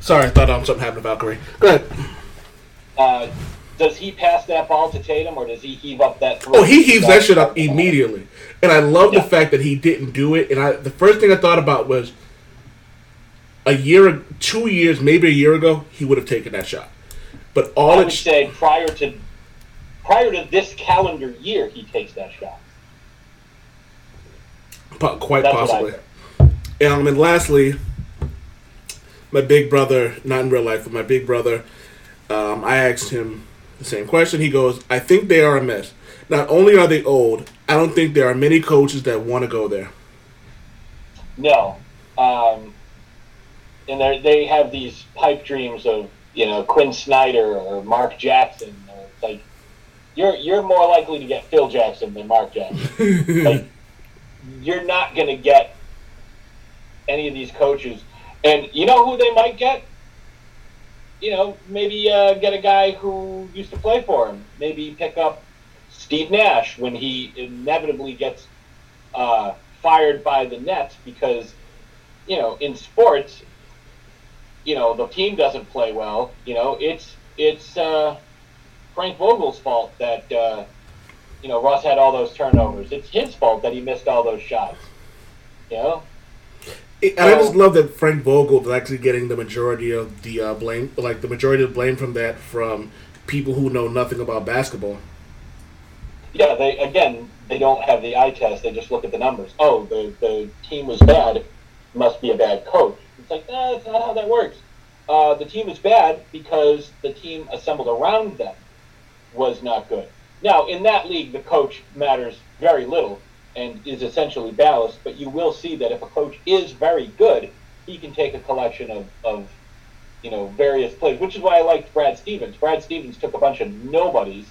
A: Sorry, I thought um, something happened to Valkyrie. Go ahead.
F: Uh, does he pass that ball to Tatum, or does he heave up that? Three
A: Oh, he heaves that shit up immediately, and I love
F: Yeah.
A: the fact that he didn't do it. And I, the first thing I thought about was, a year, two years, maybe a year ago, he would have taken that shot. But all
F: I
A: it
F: would say prior to prior to this calendar year, he takes that shot.
A: Po- quite
F: That's
A: possibly. Um, and lastly, my big brother, not in real life, but my big brother, um, I asked him the same question. He goes, I think they are a mess. Not only are they old, I don't think there are many coaches that want to go there.
F: No. Um, and they they have these pipe dreams of you know Quin Snyder or Mark Jackson. Or like you're you're more likely to get Phil Jackson than Mark Jackson. like you're not going to get any of these coaches. And you know who they might get? You know, maybe uh, get a guy who used to play for him. Maybe pick up Steve Nash when he inevitably gets uh, fired by the Nets because, you know, in sports, you know, the team doesn't play well. You know, it's it's uh, Frank Vogel's fault that uh, you know Russ had all those turnovers. It's his fault that he missed all those shots. You know,
A: And I just love that Frank Vogel is actually getting the majority of the uh, blame, like the majority of the blame from that from people who know nothing about basketball.
F: yeah. They again, they don't have the eye test. They just look at the numbers. Oh, the the team was bad. Must be a bad coach. It's like nah, that's not how that works. Uh, the team is bad because the team assembled around them was not good. Now, in that league, the coach matters very little and is essentially ballast, but you will see that if a coach is very good, he can take a collection of, of you know, various plays, which is why I liked Brad Stevens. Brad Stevens took a bunch of nobodies,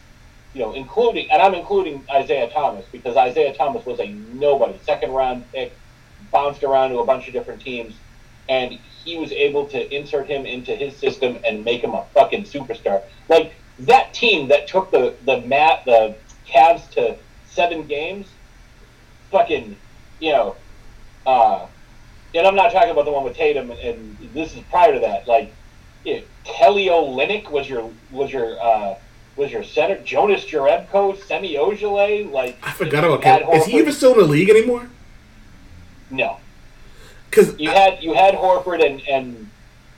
F: you know, including, and I'm including Isaiah Thomas because Isaiah Thomas was a nobody, second round pick, bounced around to a bunch of different teams, and he was able to insert him into his system and make him a fucking superstar. Like that team that took the the mat the Cavs to seven games, fucking, you know, uh, and I'm not talking about the one with Tatum, and, and this is prior to that. Like, you Kelly Olynyk was your was your uh, was your center. Jonas Jerebko, Semi Ojeleye, like
A: I forgot about
F: you had
A: Kel. Is he even still in the league anymore?
F: No,
A: Because
F: you had you had Horford and and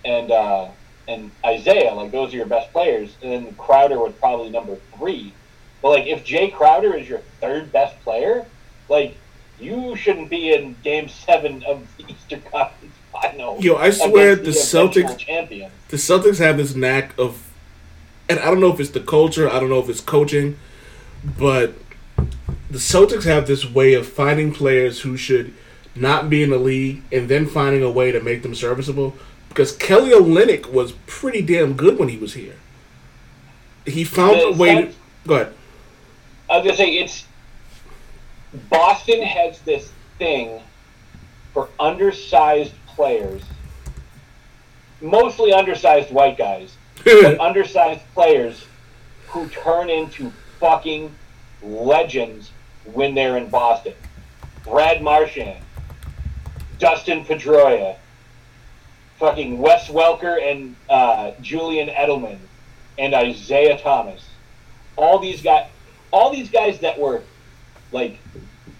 F: and uh, and Isaiah, like those are your best players, and then Crowder was probably number three. But like, if Jae Crowder is your third best player, like you shouldn't be in Game Seven of the Eastern Conference Final.
A: Yo, I swear
F: against
A: the Celtics-
F: champion.
A: the Celtics have this knack of, and I don't know if it's the culture, I don't know if it's coaching, but the Celtics have this way of finding players who should not be in the league and then finding a way to make them serviceable. Because Kelly Olynyk was pretty damn good when he was here. He found
F: The
A: a way. To, go ahead.
F: I was gonna say it's Boston has this thing for undersized players, mostly undersized white guys, but undersized players who turn into fucking legends when they're in Boston. Brad Marchand, Dustin Pedroia, fucking Wes Welker and uh, Julian Edelman, and Isaiah Thomas. All these guys, all these guys that were like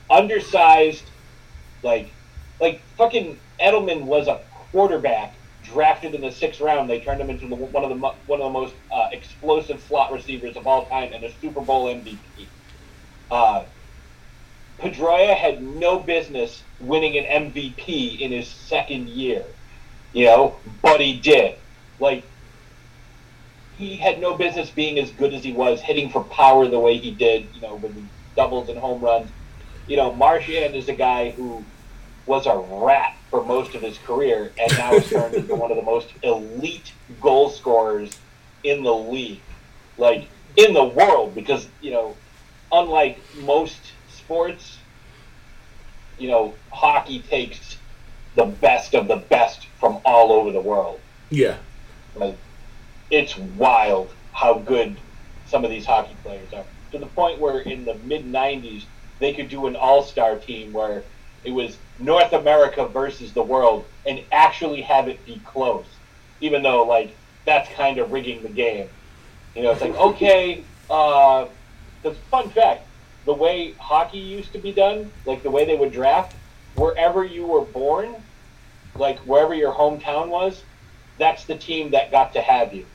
F: undersized, like like fucking Edelman was a quarterback drafted in the sixth round. They turned him into the, one of the one of the most uh, explosive slot receivers of all time and a Super Bowl MVP. Uh, Pedroia had no business winning an MVP in his second year, you know, but he did. Like he had no business being as good as he was, hitting for power the way he did, you know, with the doubles and home runs. You know, Marchand is a guy who was a rat for most of his career and now has turned into one of the most elite goal scorers in the league. Like, in the world, because, you know, unlike most sports, you know, hockey takes the best of the best from all over the world.
A: Yeah.
F: Like, it's wild how good some of these hockey players are. To the point where in the mid 90s, they could do an all star team where it was North America versus the world and actually have it be close. Even though, like, that's kind of rigging the game. You know, it's like, okay, uh, the fun fact the way hockey used to be done, like the way they would draft, wherever you were born, like wherever your hometown was, that's the team that got to have you.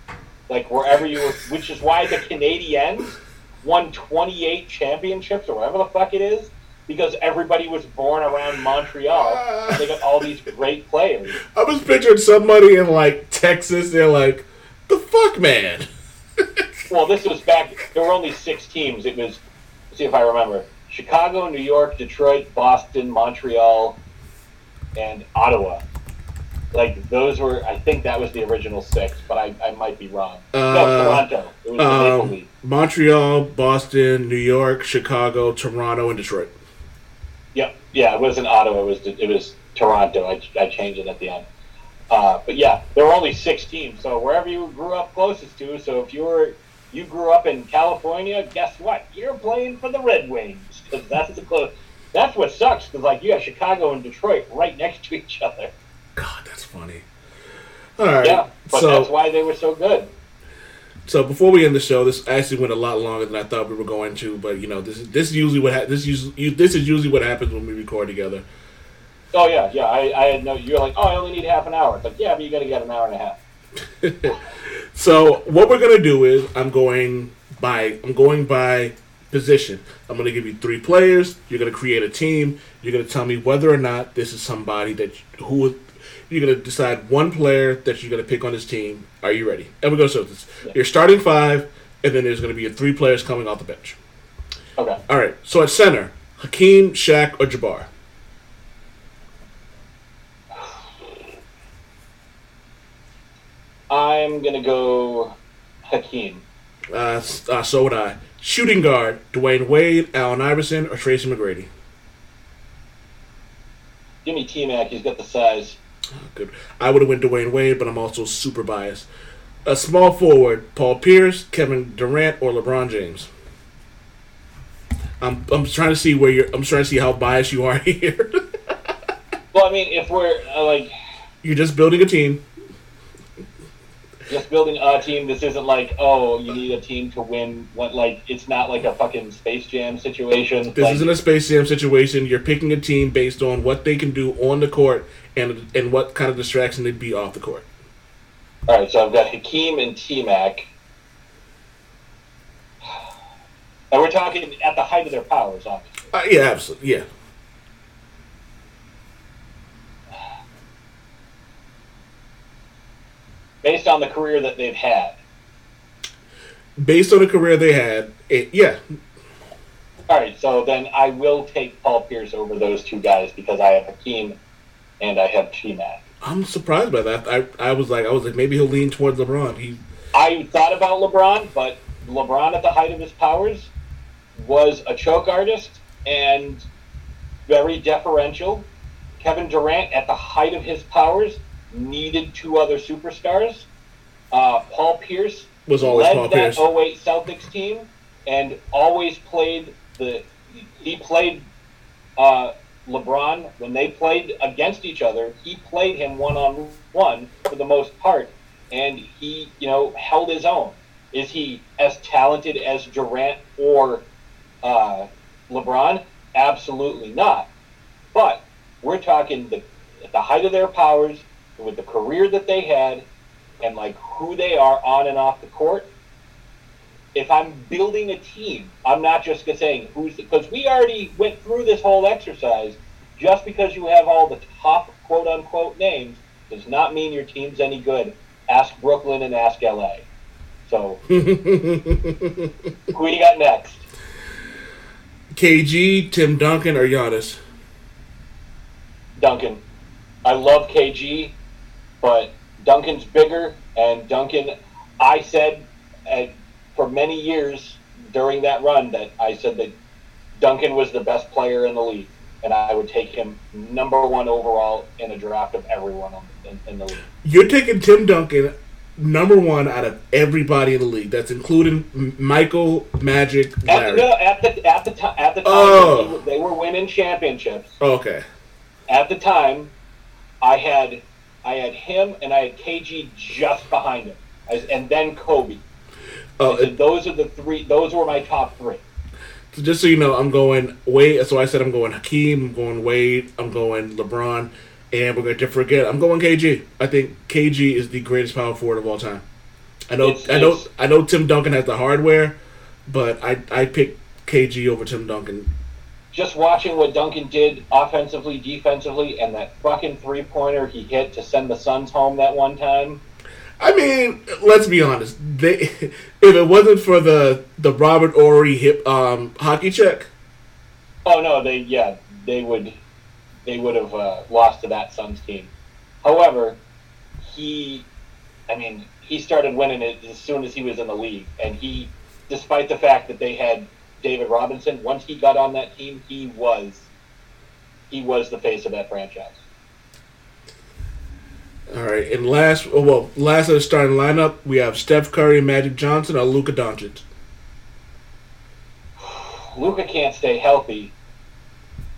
F: Like wherever you were, which is why the Canadiens won 28 championships or whatever the fuck it is, because everybody was born around Montreal. They got all these great players.
A: I was picturing somebody in like Texas. They're like, the fuck, man.
F: Well, this was back. There were only six teams. It was. See if I remember: Chicago, New York, Detroit, Boston, Montreal, and Ottawa. Like those were. I think that was the original six, but I, I might be wrong.
A: Uh,
F: no, Toronto. It was the Maple
A: Um,
F: Leaf.
A: Montreal, Boston, New York, Chicago, Toronto, and Detroit.
F: Yeah, yeah. It wasn't Ottawa. It was it was Toronto. I, I changed it at the end. Uh, but yeah, there were only six teams. So wherever you grew up closest to. So if you were you grew up in California, guess what? You're playing for the Red Wings because that's the close. That's what sucks because like you have Chicago and Detroit right next to each other.
A: God, that's funny. All right.
F: Yeah, but
A: so,
F: that's why they were so good.
A: so before we end the show, this actually went a lot longer than I thought we were going to. But you know, this is this is usually what ha- this usually this is usually what happens when we record together.
F: Oh yeah, yeah. I, I had no. You're like, oh, I only need half an hour. It's like, yeah, but you got to get an hour and a half.
A: So what we're gonna do is I'm going by I'm going by position. I'm gonna give you three players. You're gonna create a team. You're gonna tell me whether or not this is somebody that who you're gonna decide one player that you're gonna pick on this team. Are you ready? And we're gonna start this. You're starting five, and then there's gonna be three players coming off the bench.
F: Okay.
A: All right. So at center, Hakeem, Shaq, or Jabbar.
F: I'm gonna go Hakeem.
A: Uh, uh, so would I. Shooting guard, Dwyane Wade, Allen Iverson, or Tracy McGrady.
F: Give me T Mac. He's got the size.
A: Good. I would have went Dwyane Wade, but I'm also super biased. A small forward, Paul Pierce, Kevin Durant, or LeBron James. I'm I'm trying to see where you're. I'm trying to see how biased you are here.
F: Well, I mean, if we're uh, like
A: you're just building a team.
F: Just building a team, this isn't like, oh, you need a team to win. What like it's not like a fucking Space Jam situation.
A: This
F: Like,
A: isn't a Space Jam situation. You're picking a team based on what they can do on the court and and what kind of distraction they'd be off the court.
F: all right, so I've got Hakeem and T Mac, and we're talking at the height of their powers, obviously.
A: Uh, yeah, absolutely. Yeah.
F: Based on the career that they've had.
A: Based on the career they had, it, yeah,
F: All right, so then I will take Paul Pierce over those two guys because I have Hakeem and I have T Mac.
A: I'm surprised by that. I, I was like I was like maybe he'll lean towards LeBron. He
F: I thought about LeBron, but LeBron at the height of his powers was a choke artist and very deferential. Kevin Durant at the height of his powers needed two other superstars. Uh, Paul Pierce
A: was always
F: led
A: Paul
F: that
A: Pierce.
F: 08 Celtics team and always played the he played uh, LeBron when they played against each other. He played him one on one for the most part, and he you know held his own. Is he as talented as Durant or uh, LeBron? Absolutely not. But we're talking the at the height of their powers with the career that they had and like who they are on and off the court. If I'm building a team, I'm not just saying who's because we already went through this whole exercise. Just because you have all the top quote unquote names does not mean your team's any good. Ask Brooklyn and ask LA. So who do you got next?
A: KG, Tim Duncan, or Giannis.
F: Duncan. I love KG, but Duncan's bigger, and Duncan, I said uh, for many years during that run that I said that Duncan was the best player in the league, and I would take him number one overall in a draft of everyone on, in, in the league.
A: You're taking Tim Duncan number one out of everybody in the league. That's including Michael, Magic,
F: At, no, at the at the time at the time
A: Oh.
F: they, were, they were winning championships.
A: Okay.
F: At the time, I had I had him and I had KG just behind him, As- and then Kobe.
A: Oh,
F: said, those are the three. Those were my top three.
A: So just so you know, I'm going Wade. So I said I'm going Hakeem. I'm going Wade. I'm going LeBron. And we're going to forget. I'm going KG. I think KG is the greatest power forward of all time. I know.
F: It's-
A: I know. I know. Tim Duncan has the hardware, but I I pick KG over Tim Duncan.
F: Just watching what Duncan did offensively, defensively, and that fucking three pointer he hit to send the Suns home that one time.
A: I mean, let's be honest. They, if it wasn't for the the Robert Horry hip um, hockey check,
F: Oh no, they yeah they would they would have uh, lost to that Suns team. However, he, I mean, he started winning it as soon as he was in the league, and he, despite the fact that they had David Robinson, once he got on that team, he was he was the face of that franchise.
A: all right. And last, oh, well, last of the starting lineup, we have Steph Curry, Magic Johnson, or Luka Doncic.
F: Luka can't stay healthy.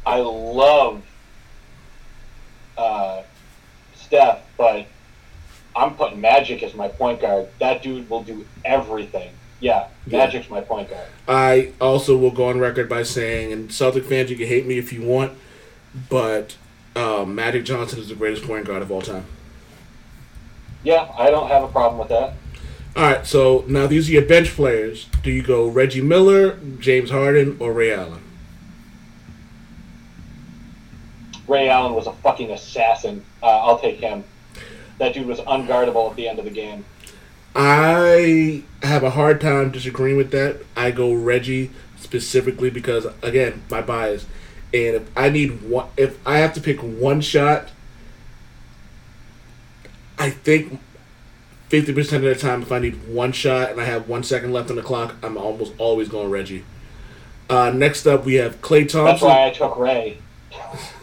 F: I love uh, Steph, but I'm putting Magic as my point guard. That dude will do everything. Yeah,
A: Yeah.
F: Magic's my point guard.
A: I also will go on record by saying, and Celtic fans, you can hate me if you want, but um, Magic Johnson is the greatest point guard of all time.
F: Yeah, I don't have a problem with that.
A: All right, so now these are your bench players. Do you go Reggie Miller, James Harden, or Ray Allen?
F: Ray Allen was a fucking assassin. Uh, I'll take him. That dude was unguardable at the end of the game.
A: I have a hard time disagreeing with that. I go Reggie specifically because again, my bias. And if I need one if I have to pick one shot, I think fifty percent of the time if I need one shot and I have one second left on the clock, I'm almost always going Reggie. Uh, next up we have
F: Klay
A: Thompson.
F: That's why I took Ray.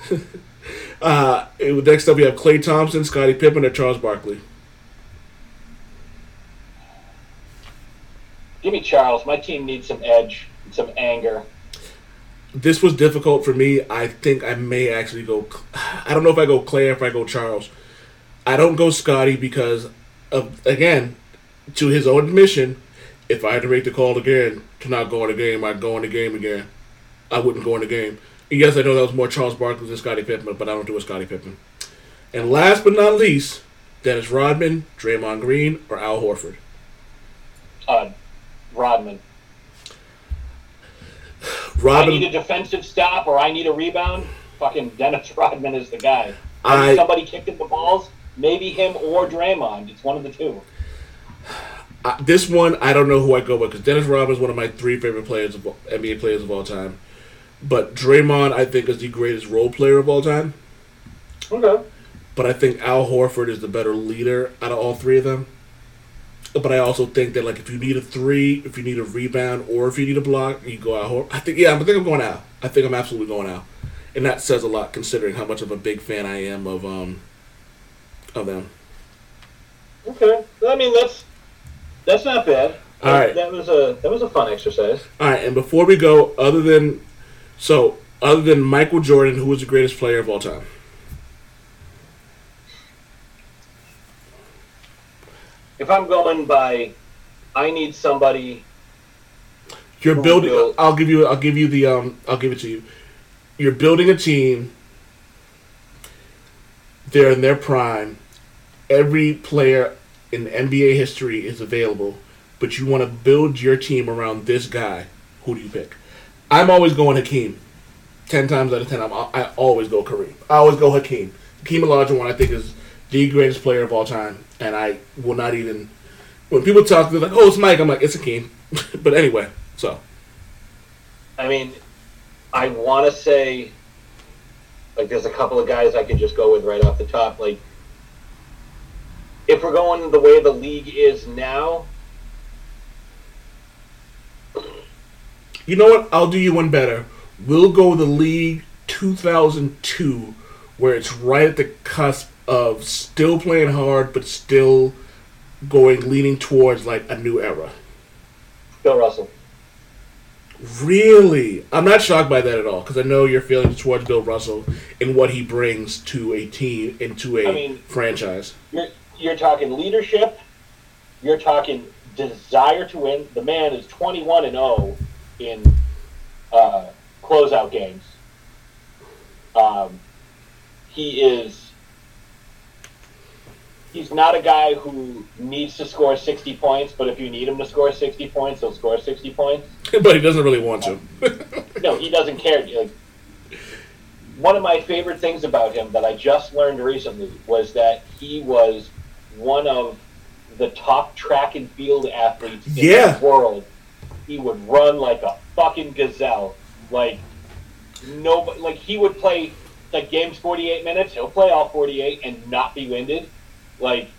A: Uh, next up we have Klay Thompson, Scottie Pippen, or Charles Barkley.
F: Give me Charles. My team needs some edge, some anger.
A: this was difficult for me. I think I may actually go. I don't know if I go Klay or if I go Charles. I don't go Scottie because, of, again, to his own admission, if I had to make the call again to not go in the game, I'd go in the game again. I wouldn't go in the game. And yes, I know that was more Charles Barkley than Scottie Pippen, but I don't do a Scottie Pippen. And last but not least, Dennis Rodman, Draymond Green, or Al Horford.
F: Uh, Rodman. I
A: Rodman,
F: need a defensive stop or I need a rebound. Fucking Dennis Rodman is the guy. I
A: I-
F: somebody kicking the balls. Maybe him or Draymond. It's one of the two.
A: Uh, this one, I don't know who I go with because Dennis Rodman is one of my three favorite players of NBA players of all time. But Draymond, I think, is the greatest role player of all time.
F: Okay.
A: But I think Al Horford is the better leader out of all three of them. But I also think that like if you need a three, if you need a rebound, or if you need a block, you go out. I think yeah, I think I'm going out. I think I'm absolutely going out, and that says a lot considering how much of a big fan I am of um of them.
F: Okay. I mean that's that's not bad.
A: All right.
F: That was a that was a fun exercise.
A: All right, and before we go, other than so, other than Michael Jordan, who was the greatest player of all time?
F: If I'm going by, I need somebody.
A: You're building. I'll give you. I'll give you the. Um. I'll give it to you. You're building a team. They're in their prime. Every player in NBA history is available, but you want to build your team around this guy. Who do you pick? I'm always going Hakeem. Ten times out of ten, I'm, I always go Kareem. I always go Hakeem. Hakeem Olajuwon, I think, is the greatest player of all time, and I will not even. When people talk, they're like, "Oh, it's Mike." I'm like, "It's a Hakeem," but anyway. So
F: I mean, I want to say, like, there's a couple of guys I could just go with right off the top. Like, if we're going the way the league is now,
A: You know what? I'll do you one better. We'll go the league 2002, where it's right at the cusp of still playing hard, but still going leaning towards like a new era.
F: Bill Russell.
A: Really, I'm not shocked by that at all because I know your feelings towards Bill Russell and what he brings to a team and to a
F: I mean-
A: franchise.
F: You're you're talking leadership. You're talking desire to win. The man is 21 and 0 in uh, closeout games. Um, he is he's not a guy who needs to score 60 points, but if you need him to score 60 points, he'll score 60 points.
A: but he doesn't really want to.
F: No, he doesn't care. Like, one of my favorite things about him that I just learned recently was that he was one of the top track and field athletes in
A: Yeah.
F: the world. He would run like a fucking gazelle. Like no, like he would play like games 48 minutes. He'll play all 48 and not be winded. Like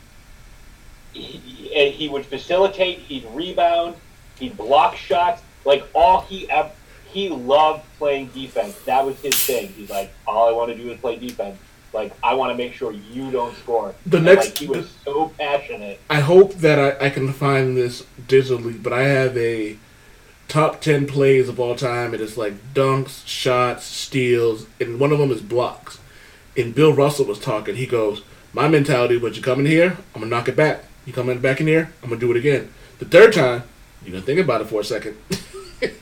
F: he, he would facilitate. He'd rebound. He'd block shots. Like all he ever. He loved playing defense. That was his thing. He's like, all I want to do is play defense. Like I want to make sure you don't score.
A: The
F: And,
A: next-
F: like, he was so passionate.
A: I hope that I, I can find this digitally, but I have a top 10 plays of all time. It is like dunks, shots, steals, and one of them is blocks. And Bill Russell was talking. He goes, My mentality was you come in here, I'm to knock it back. You come in back in here, I'm to do it again. The third time, you're to think about it for a second. and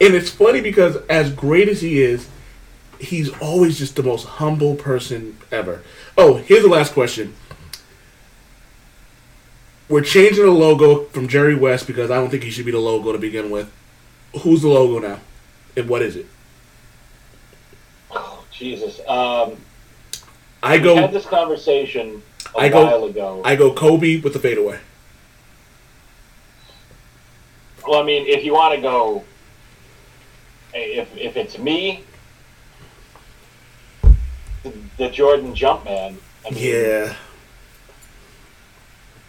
A: it's funny because as great as he is, he's always just the most humble person ever. Oh, here's the last question. We're changing the logo from Jerry West because I don't think he should be the logo to begin with. Who's the logo now? And what is it?
F: Oh, Jesus. Um,
A: I
F: we had this conversation a
A: I go-
F: while ago.
A: I go Kobe with the fadeaway.
F: Well, I mean, if you want to go, if if it's me, the, the Jordan Jumpman, I mean,
A: Yeah.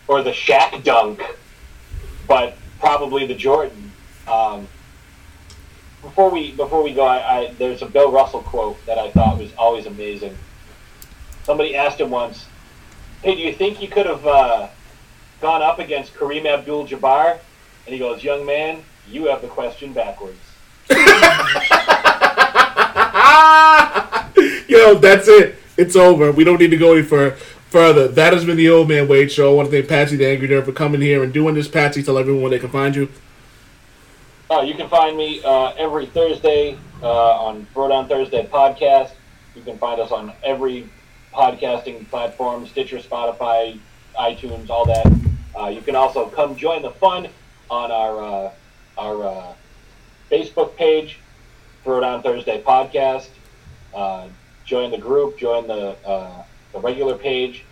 F: or the Shaq dunk, but probably the Jordan. Um, before we before we go, I, I there's a Bill Russell quote that I thought was always amazing. Somebody asked him once, "Hey, do you think you could have uh, gone up against Kareem Abdul-Jabbar?" And he goes, "Young man, you have the question backwards."
A: Yo, that's it. It's over. We don't need to go any fur- further. That has been the Old Man Wade Show. I want to thank Patsy the Angry Nerd for coming here and doing this. Patsy, tell everyone where they can find you.
F: Uh, you can find me uh, every Thursday uh, on Throwdown Thursday podcast. You can find us on every podcasting platforms Stitcher, Spotify, iTunes, all that. Uh, you can also come join the fun on our uh, our uh, Facebook page, Throwdown Thursday podcast. Uh, join the group. Join the uh, the regular page.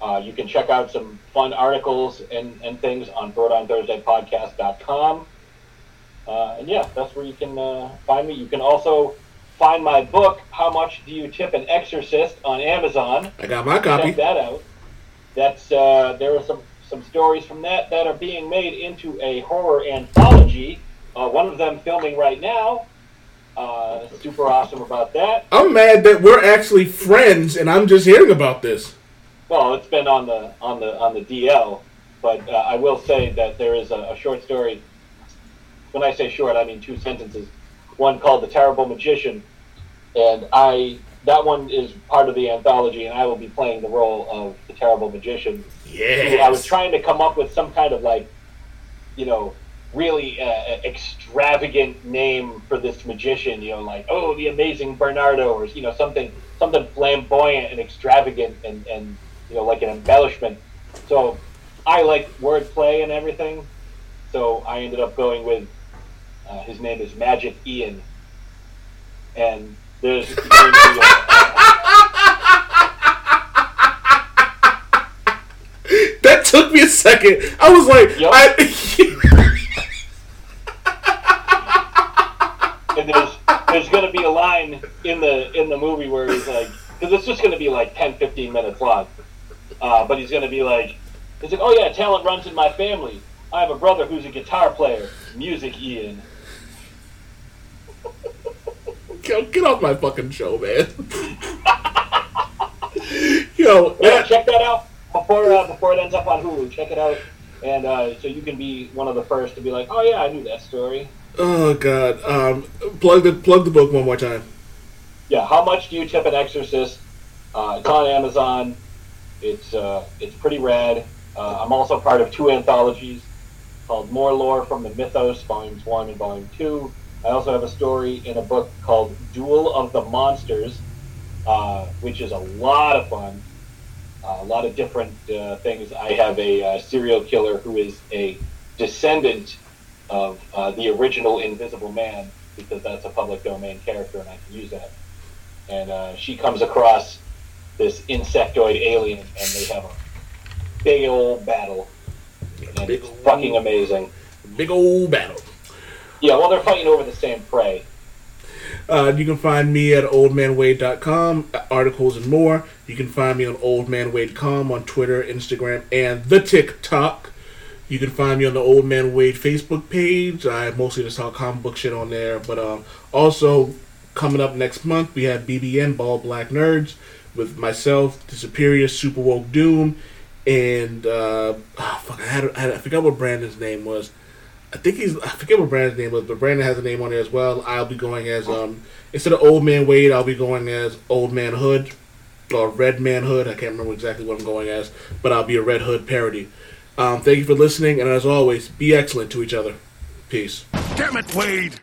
F: Uh, you can check out some fun articles and, and things on throwdownthursdaypodcast.com. Uh, and yeah, that's where you can find me. You can also find my book, How Much Do You Tip an Exorcist, on Amazon.
A: I got my copy.
F: Check that out. That's uh, there are some some stories from that that are being made into a horror anthology. Uh, one of them filming right now. Uh, super awesome about that.
A: I'm mad that we're actually friends and I'm just hearing about this.
F: Well, it's been on the on the on the DL, but uh, I will say that there is a, a short story. When I say short, I mean two sentences. One called "The Terrible Magician," and I that one is part of the anthology, and I will be playing the role of the Terrible Magician.
A: Yeah.
F: I was trying to come up with some kind of like, you know, really uh, extravagant name for this magician. You know, like oh, the Amazing Bernardo, or you know, something something flamboyant and extravagant, and and you know, like an embellishment. So I like wordplay and everything. So I ended up going with uh, his name is Magic Ian, and there's going to be
A: That took me a second. I was like,
F: Yep.
A: I,
F: and there's there's going to be a line in the in the movie where he's like because it's just going to be like 10 15 minutes long uh, but he's going to be like he's like oh yeah talent runs in my family i have a brother who's a guitar player music ian
A: get off my fucking show, man. Yo,
F: yeah
A: that-
F: check that out before uh, before it ends up on hulu check it out and uh, so you can be one of the first to be like oh yeah i knew that story
A: oh god. Um, plug the plug the book one more time.
F: yeah, how much do you tip an exorcist? Uh, it's on Amazon. It's uh, it's pretty rad. Uh, I'm also part of two anthologies called More Lore from the Mythos, Volumes One and Volume Two. I also have a story in a book called Duel of the Monsters, uh, which is a lot of fun. uh, a lot of different uh, things. I have a uh, serial killer who is a descendant of uh, the original Invisible Man because that's a public domain character and I can use that. And uh, she comes across this insectoid alien and they have a big old battle. And
A: Big
F: it's fucking amazing.
A: Big old battle.
F: Yeah, well, they're fighting over the same prey.
A: Uh, you can find me at oldmanwade.com, articles and more. You can find me on oldmanwade.com on Twitter, Instagram, and the TikTok. You can find me on the Old Man Wade Facebook page. I mostly just talk comic book shit on there. But um, also, coming up next month, we have BBN, Ball Black Nerds, with myself, the Superior Super Woke Doom, and uh, ah, fuck, I, had, I, had, I forgot what Brandon's name was. I think he's I forget what Brandon's name was, but Brandon has a name on there as well. I'll be going as um instead of Old Man Wade, I'll be going as Old Man Hood or Red Man Hood. I can't remember exactly what I'm going as, but I'll be a Red Hood parody. Um, thank you for listening, and as always, be excellent to each other. Peace.
C: Damn it, Wade!